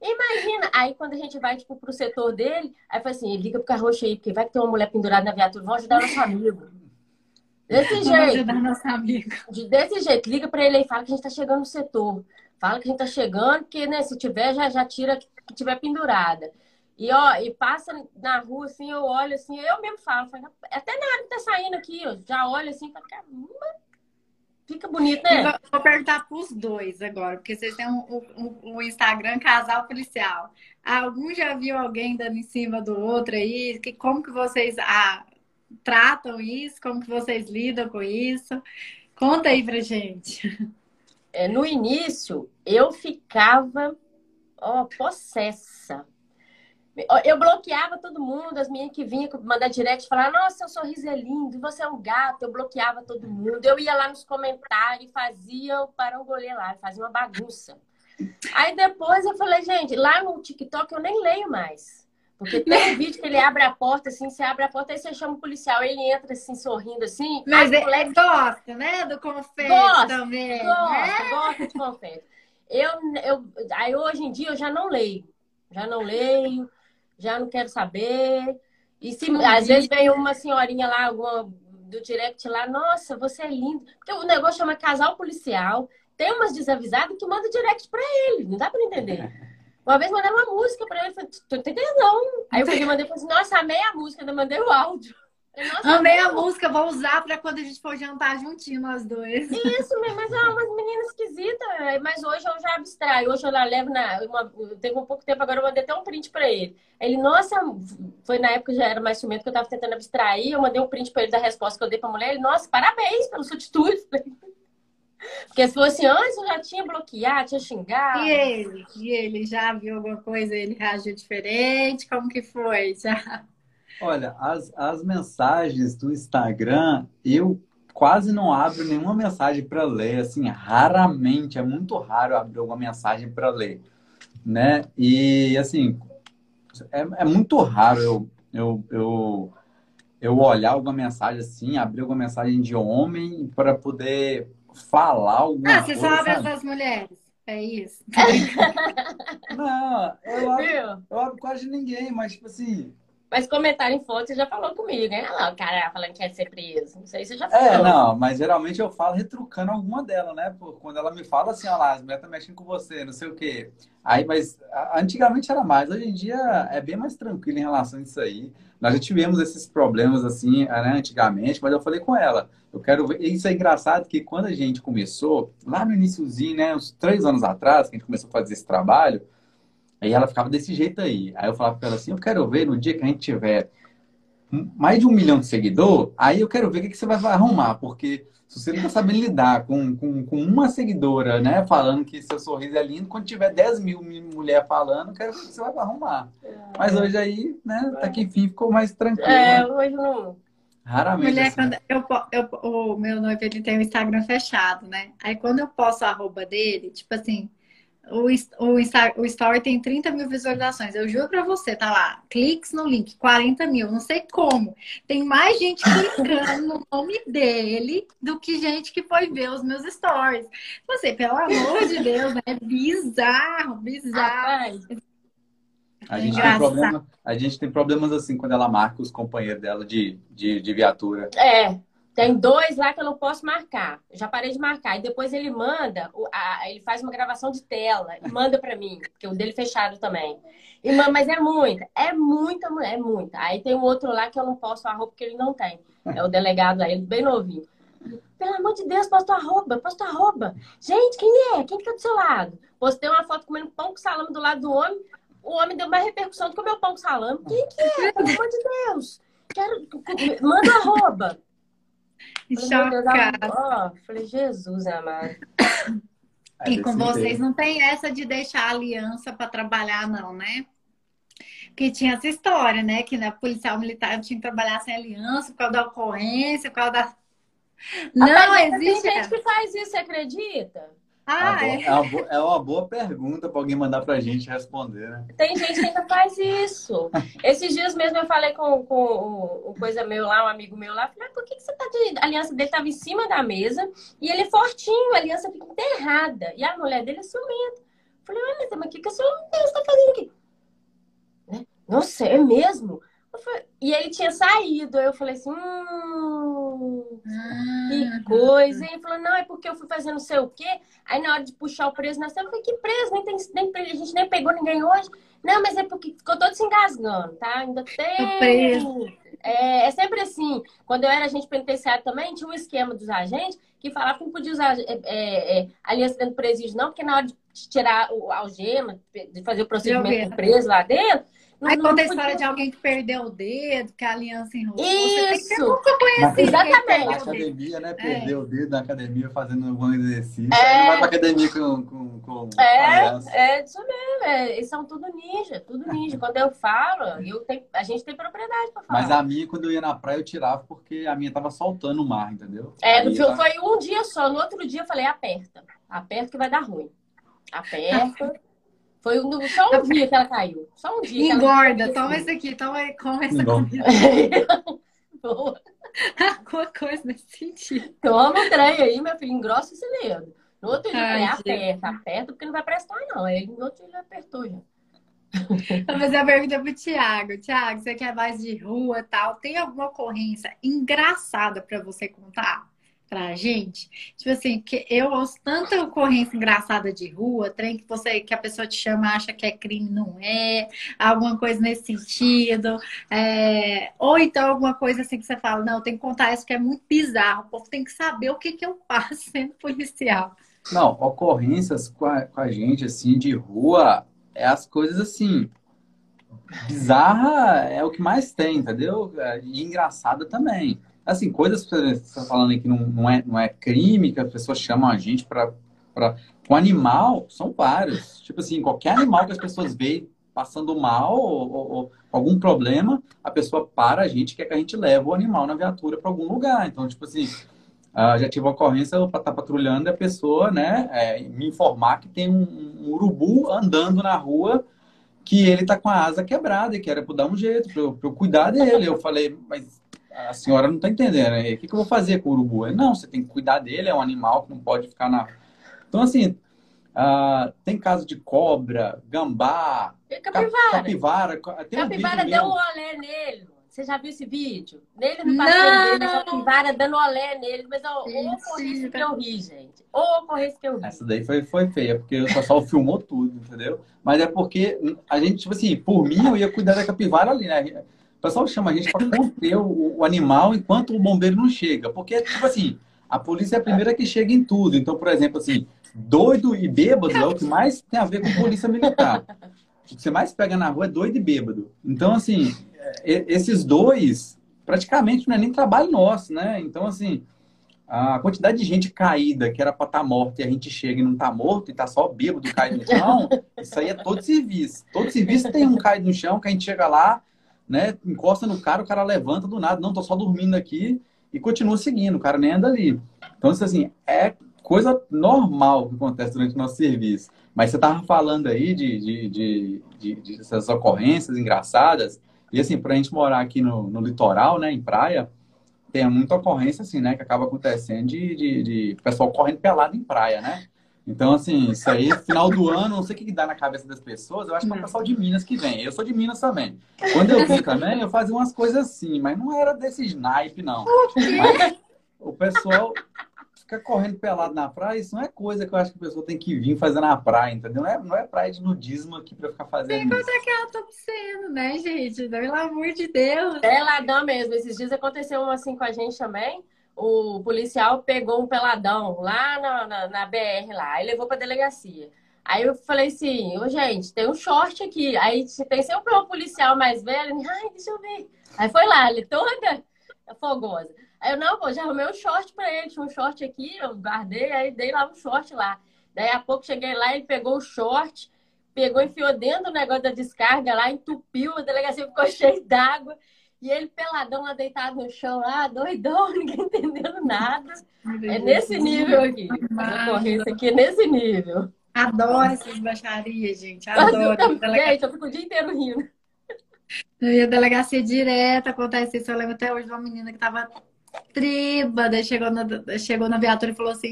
Imagina, aí quando a gente vai, tipo, pro setor dele, aí fala assim, liga pro carroxo aí, porque vai que tem uma mulher pendurada na viatura, vamos ajudar nosso amigo. Desse vamos jeito. ajudar nosso amigo. De, desse jeito, liga pra ele aí, fala que a gente tá chegando no setor. Fala que a gente tá chegando, porque, né, se tiver, já, já tira que, tiver pendurada. E, ó, e passa na rua, assim, eu olho, assim, eu mesmo falo, falo até na hora que tá saindo aqui, ó, já olho, assim, falo, caramba, Fica bonito, né? Vou, vou perguntar para os dois agora, porque vocês têm um, um, um, Instagram casal policial. Algum já viu alguém dando em cima do outro aí? Que, como que vocês ah, tratam isso? Como que vocês lidam com isso? Conta aí pra gente. É, no início, eu ficava, ó, possessa. Eu bloqueava todo mundo, as meninas que vinham mandar direct falar, nossa, seu sorriso é lindo, você é um gato. Eu bloqueava todo mundo. Eu ia lá nos comentários fazia o parangolê lá, fazia uma bagunça. Aí depois eu falei, gente, lá no TikTok eu nem leio mais. Porque tem um vídeo que ele abre a porta, assim, você abre a porta, aí você chama o policial, ele entra assim, sorrindo, assim. Mas ele moleque... gosta, né? Do confete gosta, também. Gosta, né? gosta de confete. Eu, eu, aí hoje em dia eu já não leio. Já não leio, já não quero saber. E se às vezes vem uma senhorinha lá, alguma do direct lá, nossa, você é lindo. Porque o negócio chama casal policial. Tem umas desavisadas que mandam direct pra ele, não dá pra entender. Uma vez mandei uma música pra ele, falei, tu tem não. Aí eu peguei mandei e falei assim, nossa, amei a música, ainda mandei o áudio. Amei a música, vou usar pra quando a gente for jantar juntinho, nós dois. Isso, mas é umas meninas esquisitas. Mas hoje eu já abstraio. Hoje eu lá levo na. Uma, tem um pouco tempo agora, eu mandei até um print pra ele. Ele, nossa, foi na época já era mais ciumento que eu tava tentando abstrair. Eu mandei um print pra ele da resposta que eu dei pra mulher. Ele, nossa, parabéns pelo sua atitude. Porque se fosse antes, eu já tinha bloqueado, tinha xingado. E ele? E ele já viu alguma coisa? Ele reagiu diferente? Como que foi? Já? Olha, as, as mensagens do Instagram, eu quase não abro nenhuma mensagem para ler, assim, raramente, é muito raro abrir alguma mensagem para ler, né? E, assim, é, é muito raro eu, eu, eu, eu olhar alguma mensagem assim, abrir alguma mensagem de homem para poder falar alguma ah, coisa. Ah, você só abre as das mulheres. É isso. Não, eu abro, eu abro quase ninguém, mas tipo assim. Mas comentário em foto você já falou comigo, né? Olha lá, o cara falando que quer ser preso. Não sei se você já falou. É, não, mas geralmente eu falo retrucando alguma dela, né? Quando ela me fala assim, olha lá, as mulheres estão mexendo com você, não sei o quê. Aí, mas antigamente era mais, hoje em dia é bem mais tranquilo em relação a isso aí. Nós já tivemos esses problemas assim, né, antigamente, mas eu falei com ela, eu quero ver. Isso é engraçado que quando a gente começou, lá no iníciozinho, né, uns três anos atrás, que a gente começou a fazer esse trabalho, aí ela ficava desse jeito aí. Aí eu falava para ela assim, eu quero ver no dia que a gente tiver mais de um milhão de seguidor, aí eu quero ver o que, que você vai arrumar, porque se você não está sabendo lidar com, com, com, uma seguidora, né, falando que seu sorriso é lindo, quando tiver 10 mil mulher falando, quero ver o que você vai arrumar. É. Mas hoje aí, né, até que enfim ficou mais tranquilo. É, hoje não. Raramente. Mulher, assim. quando eu, eu, o meu noivo ele tem o Instagram fechado, né? Aí quando eu posto a arroba dele, tipo assim, o, o, Insta, o Story tem 30 mil visualizações. Eu juro pra você, tá lá. Cliques no link, 40 mil. Não sei como. Tem mais gente clicando no nome dele do que gente que foi ver os meus stories. Você, pelo amor de Deus, né? Bizarro, bizarro. A gente, tem problema, a gente tem problemas assim quando ela marca os companheiros dela de, de, de viatura. É, tem dois lá que eu não posso marcar. já parei de marcar. E depois ele manda, a, ele faz uma gravação de tela e manda para mim, porque o dele fechado também. E, mas é muita, é muita mulher, é muita. Aí tem um outro lá que eu não posso arroba porque ele não tem. É o delegado aí, bem novinho. Pelo amor de Deus, posto arroba, posto arroba. Gente, quem é? Quem que tá do seu lado? Postei uma foto comendo pão com salame do lado do homem. O homem deu mais repercussão do que o meu pão com salame. Quem que é? Pelo amor de Deus. Quero... Manda arroba. Chocada. falei, Jesus amado. E com vocês não tem essa de deixar aliança para trabalhar, não, né? Porque tinha essa história, né? Que na policial militar tinha que trabalhar sem aliança, por causa da ocorrência, por causa da. Não, existe. Tem gente que faz isso, você acredita? Ah, é, é. Uma boa, é uma boa pergunta para alguém mandar para a gente responder, né? Tem gente que ainda faz isso. Esses dias mesmo eu falei com, com o, o coisa meu lá, um amigo meu lá, falei, ah, por que, que você tá de. A aliança dele estava em cima da mesa e ele é fortinho, a aliança fica enterrada. E a mulher dele é ciumenta. Falei, olha, mas o que, que a senhora está fazendo aqui? Né? Nossa, é mesmo? E ele tinha saído. Aí eu falei assim: hum, que ah. coisa. E ele falou: não, é porque eu fui fazendo não sei o quê. Aí na hora de puxar o preso, nós falei: que preso? Nem tem, nem, a gente nem pegou ninguém hoje. Não, mas é porque ficou todo se engasgando, tá? Ainda tem. É, é, sempre assim. Quando eu era agente penitenciário também, tinha um esquema dos agentes que falava que não podia usar é, é, é aliança dentro do presídio, não, porque na hora de tirar o algema, de fazer o procedimento do preso lá dentro Aí conta a história de alguém que perdeu o dedo, que a aliança enrolou. Isso! Nunca conheci. Exatamente. Na academia, né? Perdeu É. o dedo na academia fazendo algum exercício. É. Não vai pra academia com, com, com É, aliança. é isso mesmo. É, eles são tudo ninja, tudo ninja. Quando eu falo, eu tenho, a gente tem propriedade pra falar. Mas a minha, quando eu ia na praia, eu tirava porque a minha tava soltando o mar, entendeu? É, no tava- foi um dia só. No outro dia eu falei, aperta. Aperta que vai dar ruim. Aperta. Foi um, só um dia que ela caiu. Só um dia. ela Engorda, caiu. toma esse aqui, toma, come essa Engorda. comida. Boa. Alguma coisa nesse sentido. Toma o trem aí, meu filho, engrossa esse dedo. No outro dia Ai, aperta, aperta, porque não vai prestar, não. Aí no outro dia ele apertou já. Vou fazer a pergunta pro Thiago. Thiago, você que é mais de rua e tal, tem alguma ocorrência engraçada pra você contar pra gente? Tipo assim, que eu ouço tanta ocorrência engraçada de rua, trem que você que a pessoa te chama, acha que é crime, não é, alguma coisa nesse sentido. É, Ou então alguma coisa assim que você fala, não, tem que contar isso que é muito bizarro. O povo tem que saber o que, que eu faço sendo policial. Não, ocorrências com a, com a gente, assim, de rua, é as coisas assim. Bizarra é o que mais tem, entendeu? É, E engraçada também. Assim, coisas que você está falando aí que não, não, é, não é crime, que as pessoas chamam a gente para. O animal, são vários. Tipo assim, qualquer animal que as pessoas veem passando mal ou, ou- ou algum problema, a pessoa para a gente, quer que a gente leve o animal na viatura para algum lugar. Então, tipo assim, ah, já tive uma ocorrência, eu estar patrulhando e a pessoa, né, é, me informar que tem um, um urubu andando na rua que ele tá com a asa quebrada e que era para dar um jeito, para eu, pra eu cuidar dele. Eu falei, mas a senhora não está entendendo, né? o que, que eu vou fazer com o urubu? Ele, não, você tem que cuidar dele, é um animal que não pode ficar na. Então, assim, ah, tem caso de cobra, gambá, E cap- capivara. capivara. Tem um Capivara vídeo deu meu- um olé nele. Você já viu esse vídeo? Nele no Não! passeio dele, a capivara dando olé nele. Mas ó, Mentira. ocorrência que eu ri, gente. Ô ocorrência que eu ri. Essa daí foi, foi feia, porque o pessoal filmou tudo, entendeu? Mas é porque a gente, tipo assim, por mim, eu ia cuidar da capivara ali, né? O pessoal chama a gente para conter o, o animal enquanto o bombeiro não chega. Porque, tipo assim, a polícia é a primeira que chega em tudo. Então, por exemplo, assim, doido e bêbado é o que mais tem a ver com polícia militar. O que você mais pega na rua é doido e bêbado. Então, assim, e- esses dois praticamente não é nem trabalho nosso, né? Então, assim, a quantidade de gente caída que era para estar morta e a gente chega e não tá morto e tá só bêbado caído no chão, isso aí é todo serviço. Todo serviço tem um caído no chão que a gente chega lá, né, encosta no cara, o cara levanta do nada, não, tô só dormindo aqui e continua seguindo, o cara nem anda ali. Então, assim, é coisa normal que acontece durante o nosso serviço. Mas você tava falando aí de, de, de, de, de essas ocorrências engraçadas, e assim, pra gente morar aqui no, no litoral, né, em praia, tem muita ocorrência, assim, né, que acaba acontecendo de, de, de pessoal correndo pelado em praia, né? Então, assim, isso aí, final do ano, não sei o que que dá na cabeça das pessoas, eu acho que é o pessoal de Minas que vem. Eu sou de Minas também. Quando eu vim também, eu fazia umas coisas assim, mas não era desse snipe, não. Mas o pessoal fica correndo pelado na praia, isso não é coisa que eu acho que a pessoa tem que vir fazer na praia, entendeu? Não é, não é praia de nudismo aqui pra ficar fazendo isso. é que ela tá sendo, né, gente? Pelo amor de Deus. Peladão mesmo. Esses dias aconteceu um assim com a gente também. O policial pegou um peladão lá na, na, na BR lá e levou pra delegacia. Aí eu falei assim, ô gente, tem um short aqui. Aí tem sempre um policial mais velho. Ai, deixa eu ver. Aí foi lá, ele toda fogosa. Aí eu, não, pô, já arrumei um short pra ele. Tinha um short aqui, eu guardei, aí dei lá um short lá. Daí a pouco cheguei lá, ele pegou o short, pegou, enfiou dentro do negócio da descarga lá, entupiu, a delegacia ficou cheia d'água. E ele peladão lá deitado no chão, lá, doidão, ninguém entendendo nada. É nesse nível aqui. A ocorrência aqui é nesse nível. Adoro essas baixarias, gente. Eu Adoro. também, Delega- Gente, eu fico o dia inteiro rindo. E a delegacia direta acontece isso. Eu lembro até hoje de uma menina que tava tribada, chegou na, chegou na viatura e falou assim: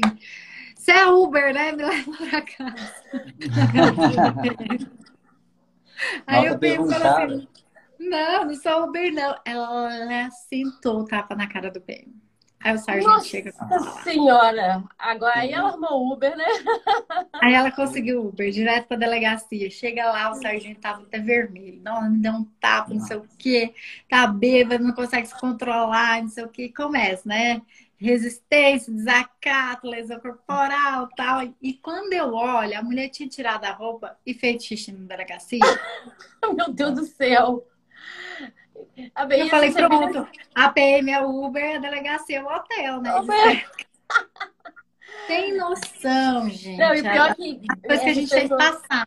Você é Uber, né? Me leva pra casa. Aí Nossa, eu cara- assim: Não, não sou Uber, não. Ela sentou o tapa na cara do PM. Aí o sargento Nossa chega com senhora. Agora aí ela arrumou Uber, né? Aí ela conseguiu Uber, direto pra delegacia. Chega lá, o sargento tava até vermelho. Não, me deu um tapa, não sei o quê. Tá bêbado, não consegue se controlar, não sei o quê. Começa, né? resistência, desacato, lesão corporal tal. E quando eu olho, a mulher tinha tirado a roupa e feito xixi na delegacia. Meu Deus do céu! Eu falei, pronto, a PM é o Uber, a delegacia é o hotel, né? Uber. Tem noção, gente. Não, e pior que. Depois que a gente pessoas... tem que passar.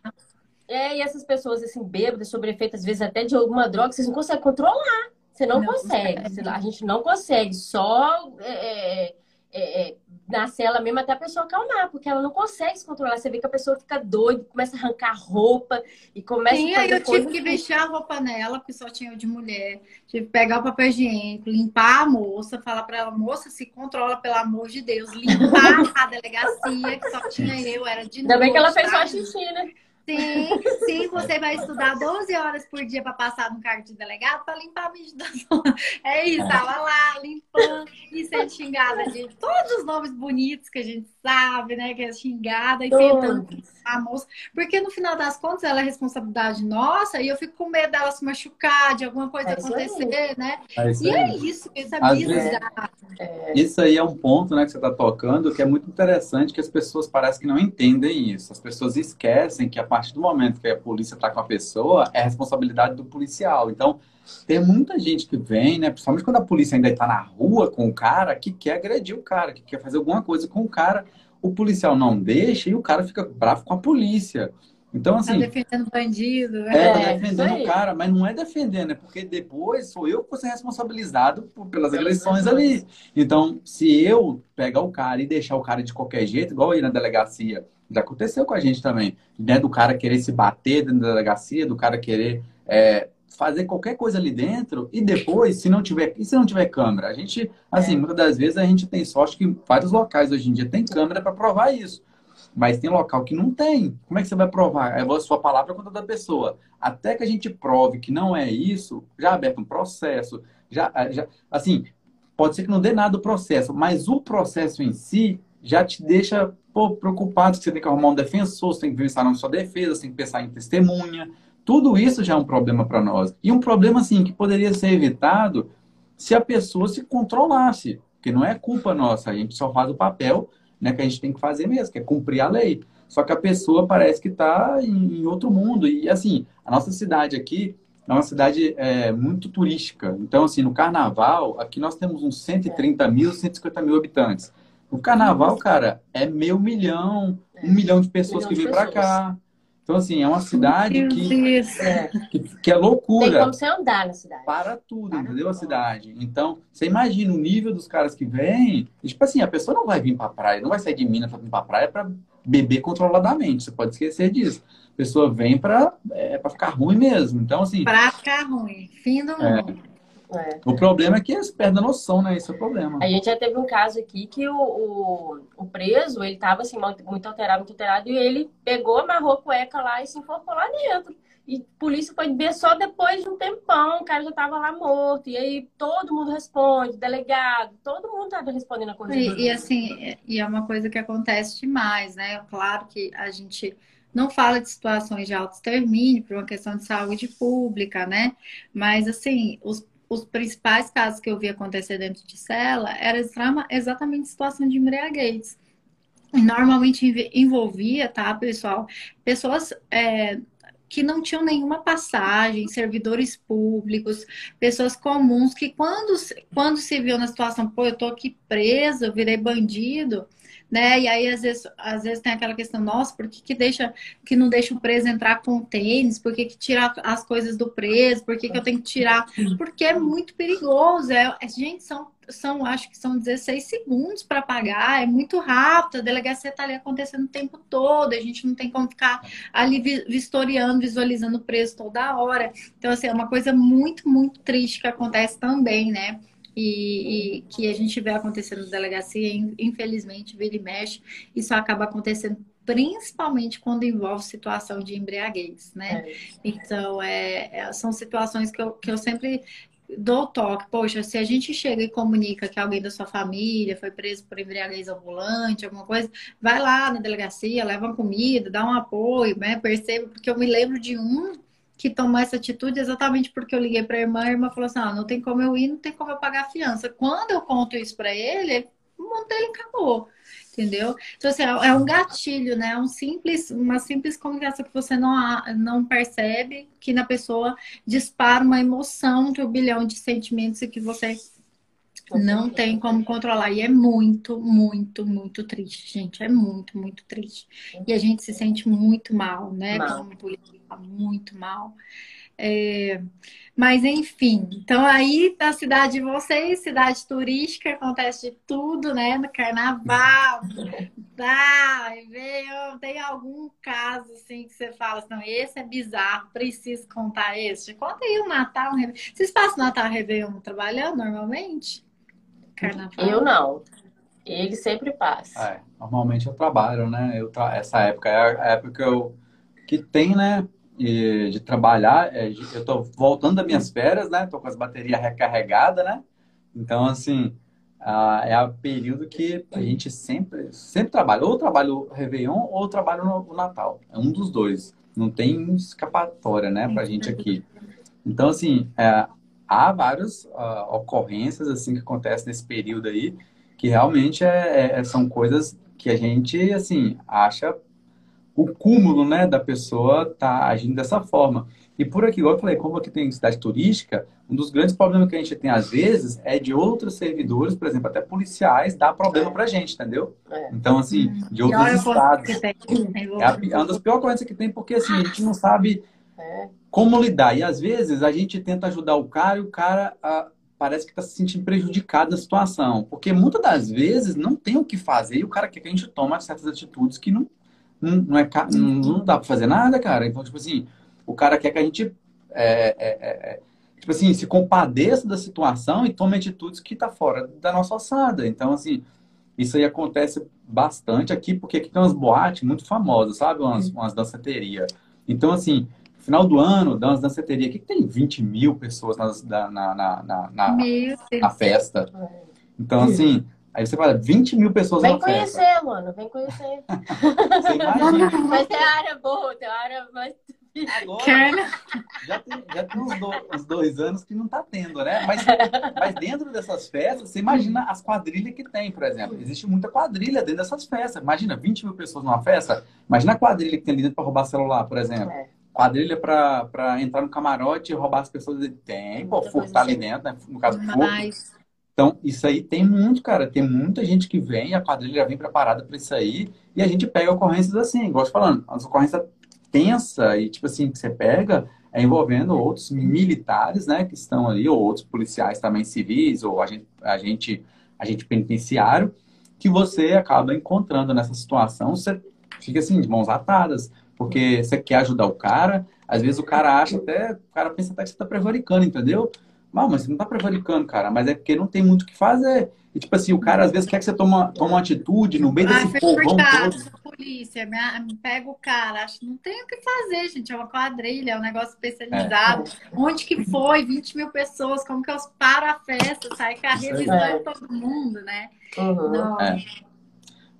É, e essas pessoas, assim, bêbadas, sobre efeito, às vezes até de alguma droga, vocês não conseguem controlar. Você não, não consegue. Consegue. A gente não consegue. Só é, é, é, é, na cela mesmo até a pessoa acalmar, porque ela não consegue se controlar. Você vê que a pessoa fica doida, começa a arrancar roupa e começa Sim, a fazer aí eu tive que vestir a roupa nela, porque só tinha de mulher. Tive que pegar o papel higiênico, limpar a moça, falar para ela, moça, se controla, pelo amor de Deus, limpar a delegacia, que só tinha eu, era de Ainda noite, bem que ela fez só xixi, né? Sim, sim, você vai estudar 12 horas por dia para passar no cargo de delegado para limpar a zona. É isso, tava lá limpando e sendo xingada de todos os nomes bonitos que a gente sabe, né? Que é xingada e tentando a moça. Porque no final das contas ela é responsabilidade nossa e eu fico com medo dela se machucar, de alguma coisa é acontecer, aí. né? É e é aí. é isso, isso é bizarro. É... Isso aí é um ponto né, que você está tocando que é muito interessante que as pessoas parecem que não entendem isso. As pessoas esquecem que a partir do momento que a polícia está com a pessoa, é responsabilidade do policial. Então, tem muita gente que vem, né? Principalmente quando a polícia ainda está na rua com o cara, que quer agredir o cara, que quer fazer alguma coisa com o cara. O policial não deixa e o cara fica bravo com a polícia. Então, assim. Tá defendendo bandido, né? É, tá defendendo o cara, mas não é defendendo, é porque depois sou eu que vou ser responsabilizado por, pelas agressões ali. Então, se eu pegar o cara e deixar o cara de qualquer jeito, igual aí na delegacia, já aconteceu com a gente também, né? Do cara querer se bater dentro da delegacia, do cara querer é, fazer qualquer coisa ali dentro e depois, se não tiver, e se não tiver câmera? A gente, assim, é. muitas das vezes a gente tem sorte que vários locais hoje em dia tem câmera para provar isso. Mas tem local que não tem. Como é que você vai provar? É a sua palavra contra da pessoa. Até que a gente prove que não é isso, já é aberto um processo, já, já assim, pode ser que não dê nada o processo, mas o processo em si já te deixa pô, preocupado, que você tem que arrumar um defensor, você tem que pensar na sua defesa, você tem que pensar em testemunha. Tudo isso já é um problema para nós. E um problema, assim, que poderia ser evitado se a pessoa se controlasse. Porque não é culpa nossa, a gente só faz o papel né, que a gente tem que fazer mesmo, que é cumprir a lei. Só que a pessoa parece que está em, outro mundo. E, assim, a nossa cidade aqui é uma cidade é, muito turística. Então, assim, no carnaval, aqui nós temos uns 130 mil, 150 mil habitantes. No carnaval, cara, é meio milhão, um milhão de pessoas que vêm para cá. Então, assim, é uma cidade que é, que, que, é loucura. Tem como você andar na cidade. Para tudo, para entendeu? Tudo. A cidade. Então, você imagina o nível dos caras que vêm. Tipo assim, a pessoa não vai vir para praia, não vai sair de Minas para vir para praia para beber controladamente. Você pode esquecer disso. A pessoa vem para é, ficar ruim mesmo. Então, assim. Para ficar ruim. Fim do é. mundo. É. O problema é que eles perdem a noção, né? Esse é o problema. A gente já teve um caso aqui que o, o, o preso, ele tava assim, muito alterado, muito alterado, e ele pegou, amarrou a cueca lá e se enforcou lá dentro. E a polícia foi ver só depois de um tempão, o cara já tava lá morto. E aí todo mundo responde, delegado, todo mundo tava respondendo a coisa. E, e assim, e é uma coisa que acontece demais, né? Claro que a gente não fala de situações de alto extermínio por uma questão de saúde pública, né? Mas assim, os os principais casos que eu vi acontecer dentro de cela era exatamente situação de embriaguez. Normalmente envolvia, tá, pessoal? Pessoas é, que não tinham nenhuma passagem, servidores públicos, pessoas comuns que quando, quando se viu na situação, pô, eu tô aqui preso, eu virei bandido, né? E aí, às vezes, às vezes tem aquela questão, nossa, por que, que, deixa, que não deixa o preso entrar com tênis? Por que, que tira as coisas do preso? Por que, que eu tenho que tirar? Porque é muito perigoso. É, é gente, são, são, acho que são 16 segundos para pagar, é muito rápido, a delegacia está ali acontecendo o tempo todo, a gente não tem como ficar ali vistoriando, visualizando o preso toda hora. Então, assim, é uma coisa muito, muito triste que acontece também, né? E, e, que a gente vê acontecendo na delegacia, infelizmente, vira e mexe, isso acaba acontecendo principalmente quando envolve situação de embriaguez, né? É. Então, é, é, são situações que eu, que eu sempre dou toque. Poxa, se a gente chega e comunica que alguém da sua família foi preso por embriaguez ambulante, alguma coisa, vai lá na delegacia, leva uma comida, dá um apoio, né? Perceba, porque eu me lembro de um que tomou essa atitude exatamente porque eu liguei para a irmã, a irmã falou assim: ah, não tem como eu ir, não tem como eu pagar a fiança. Quando eu conto isso para ele, montei e acabou. Entendeu? Então, assim, é um gatilho, né? Um simples, uma simples comunicação que você não, não percebe, que na pessoa dispara uma emoção, um turbilhão de sentimentos que você não tem como controlar. E é muito, muito, muito triste, gente. É muito, muito triste. E a gente se sente muito mal, né? Mal. Como polícia, muito mal. É... Mas enfim, então aí na cidade de vocês, cidade turística, acontece de tudo, né? No carnaval, tá, veio, tem algum caso assim que você fala assim, esse é bizarro, preciso contar esse. Conta aí o Natal, vocês passam Natal Réveillon trabalhando normalmente? Carnaval? Eu não. Ele sempre passa. É, normalmente eu trabalho, né? Eu tra... Essa época é a época que eu que tem, né? de trabalhar. É, eu estou voltando das minhas férias, né? Estou com as baterias recarregadas, né? Então, assim, é o período que a gente sempre, sempre trabalha. Ou trabalho o Réveillon ou trabalho no Natal. É um dos dois. Não tem escapatória, né, pra gente aqui. Então, assim, é, há várias uh, ocorrências, assim, que acontecem nesse período aí, que realmente é, é, são coisas que a gente, assim, acha o cúmulo, né, da pessoa tá agindo dessa forma. E por aqui, igual eu falei, como aqui tem cidade turística, um dos grandes problemas que a gente tem às vezes é de outros servidores, por exemplo, até policiais, dar problema é. pra gente, entendeu? É. Então, assim, uhum. de outros estados. É, a, é uma das piores coisas que tem, porque assim, a gente não sabe é. como lidar. E às vezes a gente tenta ajudar o cara e o cara a, ah, parece que está se sentindo prejudicado na situação. Porque muitas das vezes não tem o que fazer e o cara quer que a gente tome certas atitudes que não não, não, é, não, não dá para fazer nada, cara. Então, tipo assim, o cara quer que a gente, é, é, é, é, tipo assim, se compadeça da situação e tome atitudes que tá fora da nossa alçada. Então, assim, isso aí acontece bastante aqui, porque aqui tem umas boates muito famosas, sabe? Umas, umas danceterias. Então, assim, final do ano, dá umas danceterias aqui que tem 20 mil pessoas nas, na, na, na, na, na festa. Então, assim, Aí você fala, 20 mil pessoas Vem conhecer, festa. mano, vem conhecer. você imagina. Vai ter área boa, tem área mais. Agora, já tem, já tem uns, do, uns, dois anos que não tá tendo, né? Mas, mas dentro dessas festas, você imagina as quadrilhas que tem, por exemplo. Existe muita quadrilha dentro dessas festas. Imagina 20 mil pessoas numa festa. Imagina a quadrilha que tem ali dentro pra roubar celular, por exemplo. É. Quadrilha pra entrar no camarote e roubar as pessoas. Tem, pô, furtar ali dentro, né? No caso, furto. Então, isso aí tem muito, cara. Tem muita gente que vem, a quadrilha vem preparada para isso aí, e a gente pega ocorrências assim, igual falando, as ocorrências tensa e, tipo assim, que você pega é envolvendo outros militares, né, que estão ali, ou outros policiais também civis, ou a gente, a gente, a gente penitenciário, que você acaba encontrando nessa situação, você fica assim, de mãos atadas, porque você quer ajudar o cara, às vezes o cara acha até, o cara pensa até que você está prevaricando, entendeu? Não, mas você não tá prevaricando, cara. Mas é porque não tem muito o que fazer. E, tipo assim, o cara às vezes quer que você tome, tome uma atitude no meio desse povão todo. polícia, me, pega o cara. Acho que não tem o que fazer, gente. É uma quadrilha, é um negócio especializado. É. Onde que foi? 20 mil pessoas. Como que eu paro a festa? Sai com a revisão é. todo mundo, né? Uhum. É.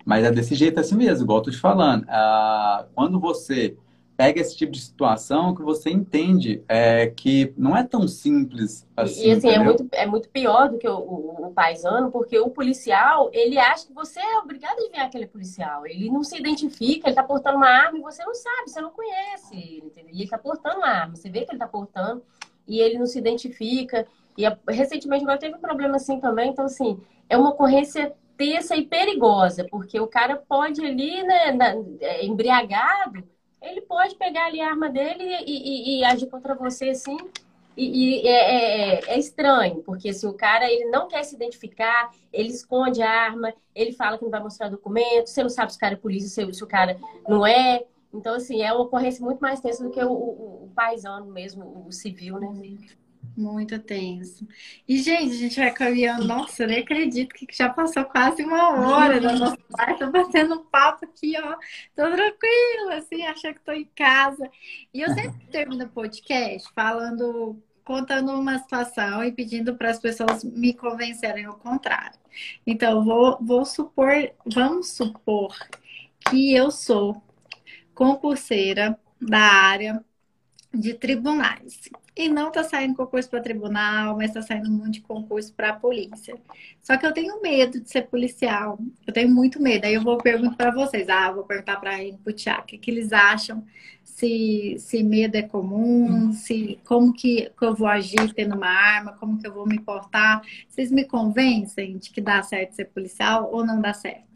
Mas é desse jeito assim mesmo, igual eu tô te falando. Ah, quando você pega esse tipo de situação que você entende é, que não é tão simples assim. E assim, é muito, é muito pior do que o, o, o, paisano, porque o policial, ele acha que você é obrigado a ver aquele policial. Ele não se identifica, ele tá portando uma arma e você não sabe, você não conhece ele, entendeu? E ele tá portando uma arma, você vê que ele tá portando e ele não se identifica. E recentemente agora teve um problema assim também, então assim, é uma ocorrência tensa e perigosa, porque o cara pode ali, né, na, é, embriagado, ele pode pegar ali a arma dele e, e, e agir contra você assim. E, e é, é, é, estranho, porque se o cara ele não quer se identificar, ele esconde a arma, ele fala que não vai mostrar documento, você não sabe se o cara é polícia, se, se o cara não é. Então, assim, é uma ocorrência muito mais tensa do que o, o, o paisano mesmo, o civil, né? Muito tenso. E, gente, a gente vai caminhando. Nossa, eu nem acredito que já passou quase uma hora da nossa parte. Tô batendo um papo aqui, ó. Tô tranquila, assim, achando que tô em casa. E eu sempre termino o podcast falando, contando uma situação e pedindo para as pessoas me convencerem ao contrário. Então, vou, vou supor, vamos supor que eu sou concurseira da área de tribunais. E não está saindo concurso para tribunal, mas está saindo um monte de concurso para polícia. Só que eu tenho medo de ser policial. Eu tenho muito medo. Aí eu vou perguntar para vocês. Ah, vou perguntar para a para o que, que, eles acham, se, se medo é comum, se como que, que eu vou agir tendo uma arma, como que eu vou me portar. Vocês me convencem de que dá certo ser policial ou não dá certo?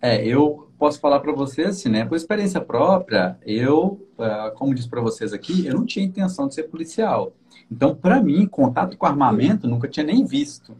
É, eu posso falar para vocês assim, né? Por experiência própria, eu, ah, como disse para vocês aqui, eu não tinha intenção de ser policial. Então, para mim, contato com armamento nunca tinha nem visto.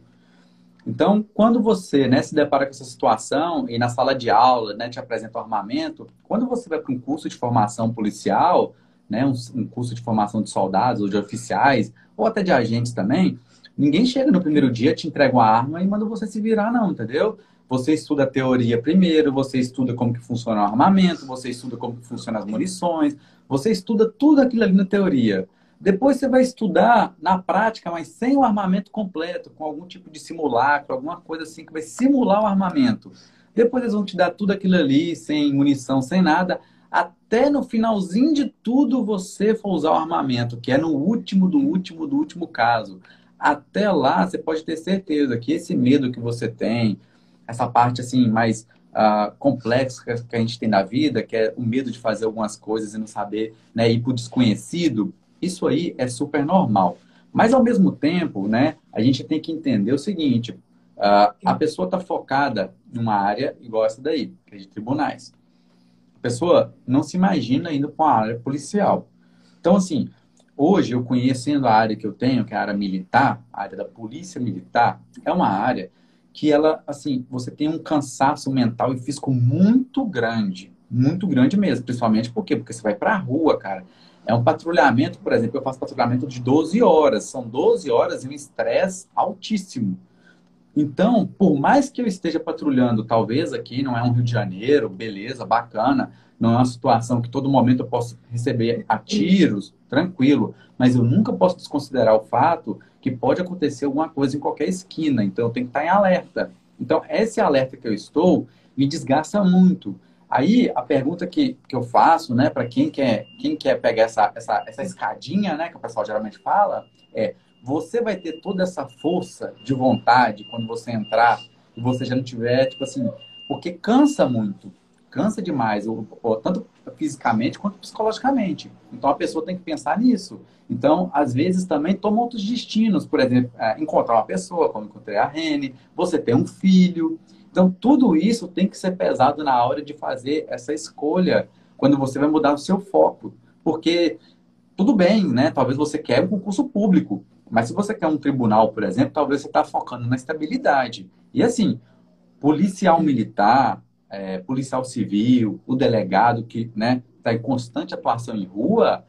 Então, quando você né, se depara com essa situação e na sala de aula né, te apresenta o armamento, quando você vai para um curso de formação policial, né, um, um curso de formação de soldados ou de oficiais, ou até de agentes também, ninguém chega no primeiro dia, te entrega uma arma e manda você se virar, não, entendeu? Você estuda a teoria primeiro, você estuda como que funciona o armamento, você estuda como que funcionam as munições, você estuda tudo aquilo ali na teoria. Depois você vai estudar na prática, mas sem o armamento completo, com algum tipo de simulacro, alguma coisa assim que vai simular o armamento. Depois eles vão te dar tudo aquilo ali, sem munição, sem nada, até no finalzinho de tudo você for usar o armamento, que é no último do último do último caso. Até lá, você pode ter certeza que esse medo que você tem, essa parte assim mais uh, complexa que a gente tem na vida, que é o medo de fazer algumas coisas e não saber, né, ir para o desconhecido, isso aí é super normal. Mas ao mesmo tempo, né, a gente tem que entender o seguinte: uh, a pessoa está focada numa área igual essa daí, que é de tribunais. A pessoa não se imagina indo para uma área policial. Então, assim, hoje eu conhecendo a área que eu tenho, que é a área militar, a área da polícia militar, é uma área que ela, assim, você tem um cansaço mental e físico muito grande. Muito grande mesmo. Principalmente por quê? Porque você vai pra rua, cara. É um patrulhamento, por exemplo, eu faço patrulhamento de 12 horas. São 12 horas e um estresse altíssimo. Então, por mais que eu esteja patrulhando, talvez aqui não é um Rio de Janeiro, beleza, bacana, não é uma situação que todo momento eu posso receber a tiros, tranquilo, mas eu nunca posso desconsiderar o fato que pode acontecer alguma coisa em qualquer esquina, então eu tenho que estar em alerta. Então, esse alerta que eu estou me desgasta muito. Aí, a pergunta que, que eu faço, né, para quem quer, quem quer pegar essa, essa, essa escadinha, né, que o pessoal geralmente fala, é: você vai ter toda essa força de vontade quando você entrar e você já não tiver, tipo assim, porque cansa muito cansa demais, tanto fisicamente quanto psicologicamente. Então a pessoa tem que pensar nisso. Então, às vezes também toma outros destinos, por exemplo, é, encontrar uma pessoa, como encontrei a Rene, você ter um filho. Então, tudo isso tem que ser pesado na hora de fazer essa escolha, quando você vai mudar o seu foco. Porque, tudo bem, né? Talvez você quer um concurso público, mas se você quer um tribunal, por exemplo, talvez você está focando na estabilidade. E assim, policial militar, é, policial civil, o delegado que né, está em constante atuação em rua,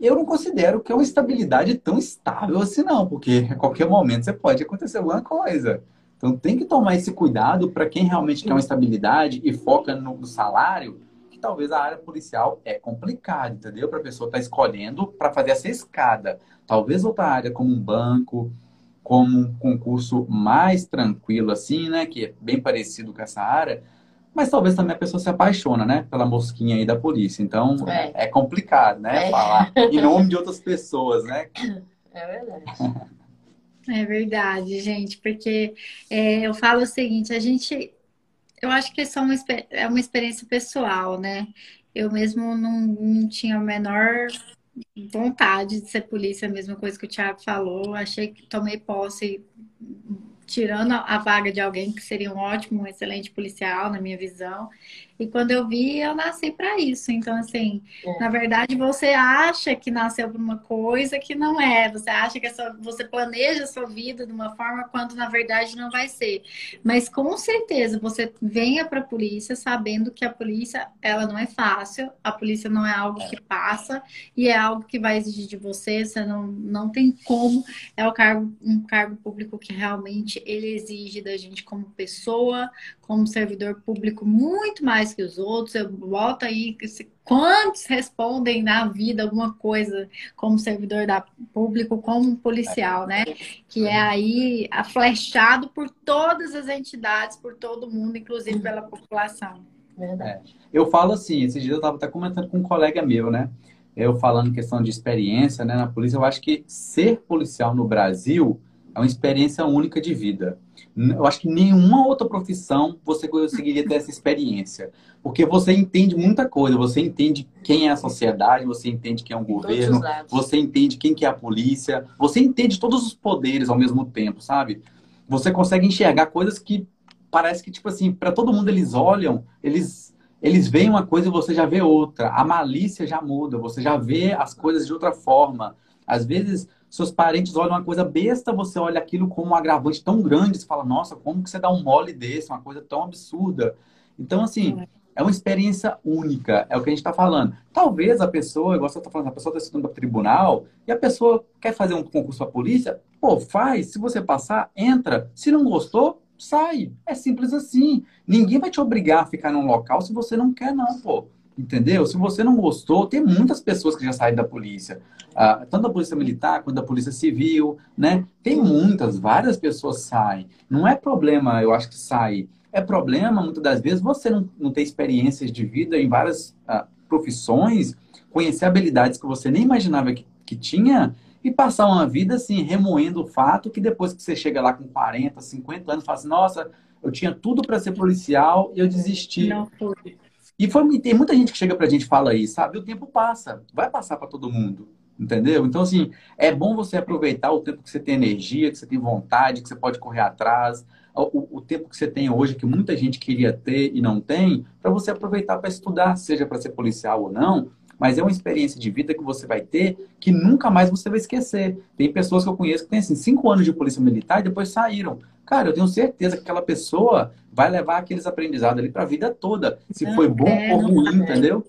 eu não considero que é uma estabilidade tão estável assim, não, porque a qualquer momento você pode acontecer alguma coisa. Então tem que tomar esse cuidado para quem realmente quer uma estabilidade e foca no, salário, que talvez a área policial é complicada, entendeu? Para a pessoa estar tá escolhendo para fazer essa escada. Talvez outra área como um banco, como um concurso mais tranquilo assim, né, que é bem parecido com essa área, mas talvez também a pessoa se apaixona, né? Pela mosquinha aí da polícia. Então, é, é complicado, né? É. Falar em nome de outras pessoas, né? É verdade. É verdade, gente, porque é, eu falo o seguinte, a gente, eu acho que é uma, é uma experiência pessoal, né? Eu mesmo não, não tinha a menor vontade de ser polícia, a mesma coisa que o Thiago falou. Achei que tomei posse tirando a vaga de alguém que seria um ótimo, um excelente policial, na minha visão. E quando eu vi, eu nasci para isso. Então, assim, é. na verdade, você acha que nasceu para uma coisa que não é. Você acha que essa, você planeja a sua vida de uma forma quando na verdade não vai ser. Mas com certeza você venha para a polícia sabendo que a polícia ela não é fácil. A polícia não é algo que passa e é algo que vai exigir de você. Você não, não tem como. É o cargo, um cargo público que realmente ele exige da gente como pessoa, como servidor público muito mais que os outros. Eu boto aí quantos respondem na vida alguma coisa como servidor da público, como policial, né? Que é aí aflechado por todas as entidades, por todo mundo, inclusive pela população. Verdade. É. Eu falo assim, esses dias eu estava até comentando com um colega meu, né? Eu falando questão de experiência né, na polícia, eu acho que ser policial no Brasil é uma experiência única de vida. Eu acho que nenhuma outra profissão você conseguiria ter essa experiência. Porque você entende muita coisa, você entende quem é a sociedade, você entende quem é o governo, você entende quem que é a polícia, você entende todos os poderes ao mesmo tempo, sabe? Você consegue enxergar coisas que parece que, tipo assim, para todo mundo eles olham, eles, eles veem uma coisa e você já vê outra. A malícia já muda, você já vê as coisas de outra forma. Às vezes, seus parentes olham uma coisa besta, você olha aquilo como um agravante tão grande, você fala, nossa, como que você dá um mole desse, uma coisa tão absurda. Então, assim, é uma experiência única, é o que a gente está falando. Talvez a pessoa, igual você está falando, a pessoa está estudando para tribunal e a pessoa quer fazer um concurso para polícia, pô, faz. Se você passar, entra. Se não gostou, sai. É simples assim. Ninguém vai te obrigar a ficar num local se você não quer, não, pô. Entendeu? Se você não gostou, tem muitas pessoas que já saem da polícia. Ah, tanto da polícia militar quanto da polícia civil, né? Tem muitas, várias pessoas saem. Não é problema, eu acho que sair. É problema, muitas das vezes, você não, não ter experiências de vida em várias ah, profissões, conhecer habilidades que você nem imaginava que, que tinha e passar uma vida assim, remoendo o fato que depois que você chega lá com 40, 50 anos, fala assim, nossa, eu tinha tudo para ser policial e eu desisti. Não foi. E foi, tem muita gente que chega pra gente e fala isso, sabe? O tempo passa, vai passar para todo mundo, entendeu? Então, assim, é bom você aproveitar o tempo que você tem energia, que você tem vontade, que você pode correr atrás, o, o tempo que você tem hoje, que muita gente queria ter e não tem, para você aproveitar para estudar, seja para ser policial ou não, mas é uma experiência de vida que você vai ter que nunca mais você vai esquecer. Tem pessoas que eu conheço que têm assim, cinco anos de polícia militar e depois saíram. Cara, eu tenho certeza que aquela pessoa vai levar aqueles aprendizados ali para a vida toda. Se não, foi bom é, ou ruim, entendeu?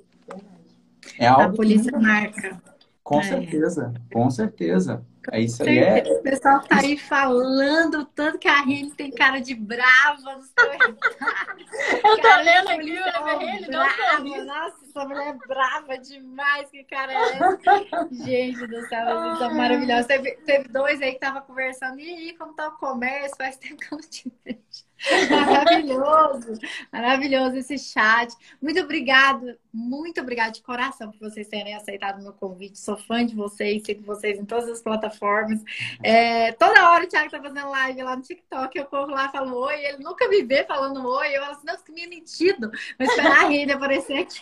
É algo. A polícia que... marca. Com é. certeza, com certeza. É isso aí. É... O pessoal tá aí falando tanto que a Rene tem cara de brava nos Eu tô lendo aqui, a Rene, não Nossa, essa mulher é brava demais, que cara é essa? Gente do céu, vocês são maravilhosos. Teve, teve dois aí que tava conversando, e aí, como tá o comércio? Faz tempo que eu não te vejo. Maravilhoso, maravilhoso esse chat. Muito obrigado, muito obrigada de coração por vocês terem aceitado o meu convite. Sou fã de vocês, sigo vocês em todas as plataformas. É, toda hora o Thiago tá fazendo live lá no TikTok, eu corro lá e falo oi. Ele nunca me vê falando oi. Eu falo assim, nossa, que minha mentido. Vou esperar a Rede aparecer aqui.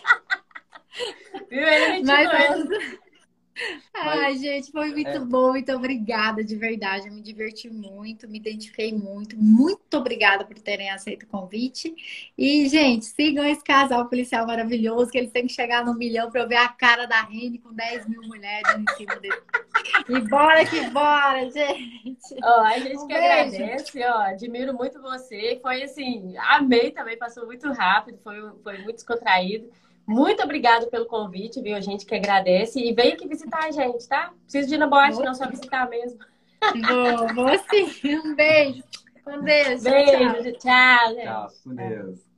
Mas, Ai, gente, foi muito é. bom. Muito obrigada, de verdade. Eu me diverti muito, me identifiquei muito. Muito obrigada por terem aceito o convite. E, gente, sigam esse casal policial maravilhoso, que eles têm que chegar no milhão para eu ver a cara da Rene com 10 mil mulheres em cima dele. E bora que bora, gente. Ó, a gente um que beijo. agradece, ó, admiro muito você. Foi assim, amei também, passou muito rápido, foi, foi muito descontraído. Muito obrigado pelo convite, viu? A gente que agradece. E vem aqui visitar a gente, tá? Preciso de ir na boate, não só visitar mesmo. Vou, vou sim. Um beijo. Com Deus. Beijo. Tchau, tchau gente. Tchau, com Deus.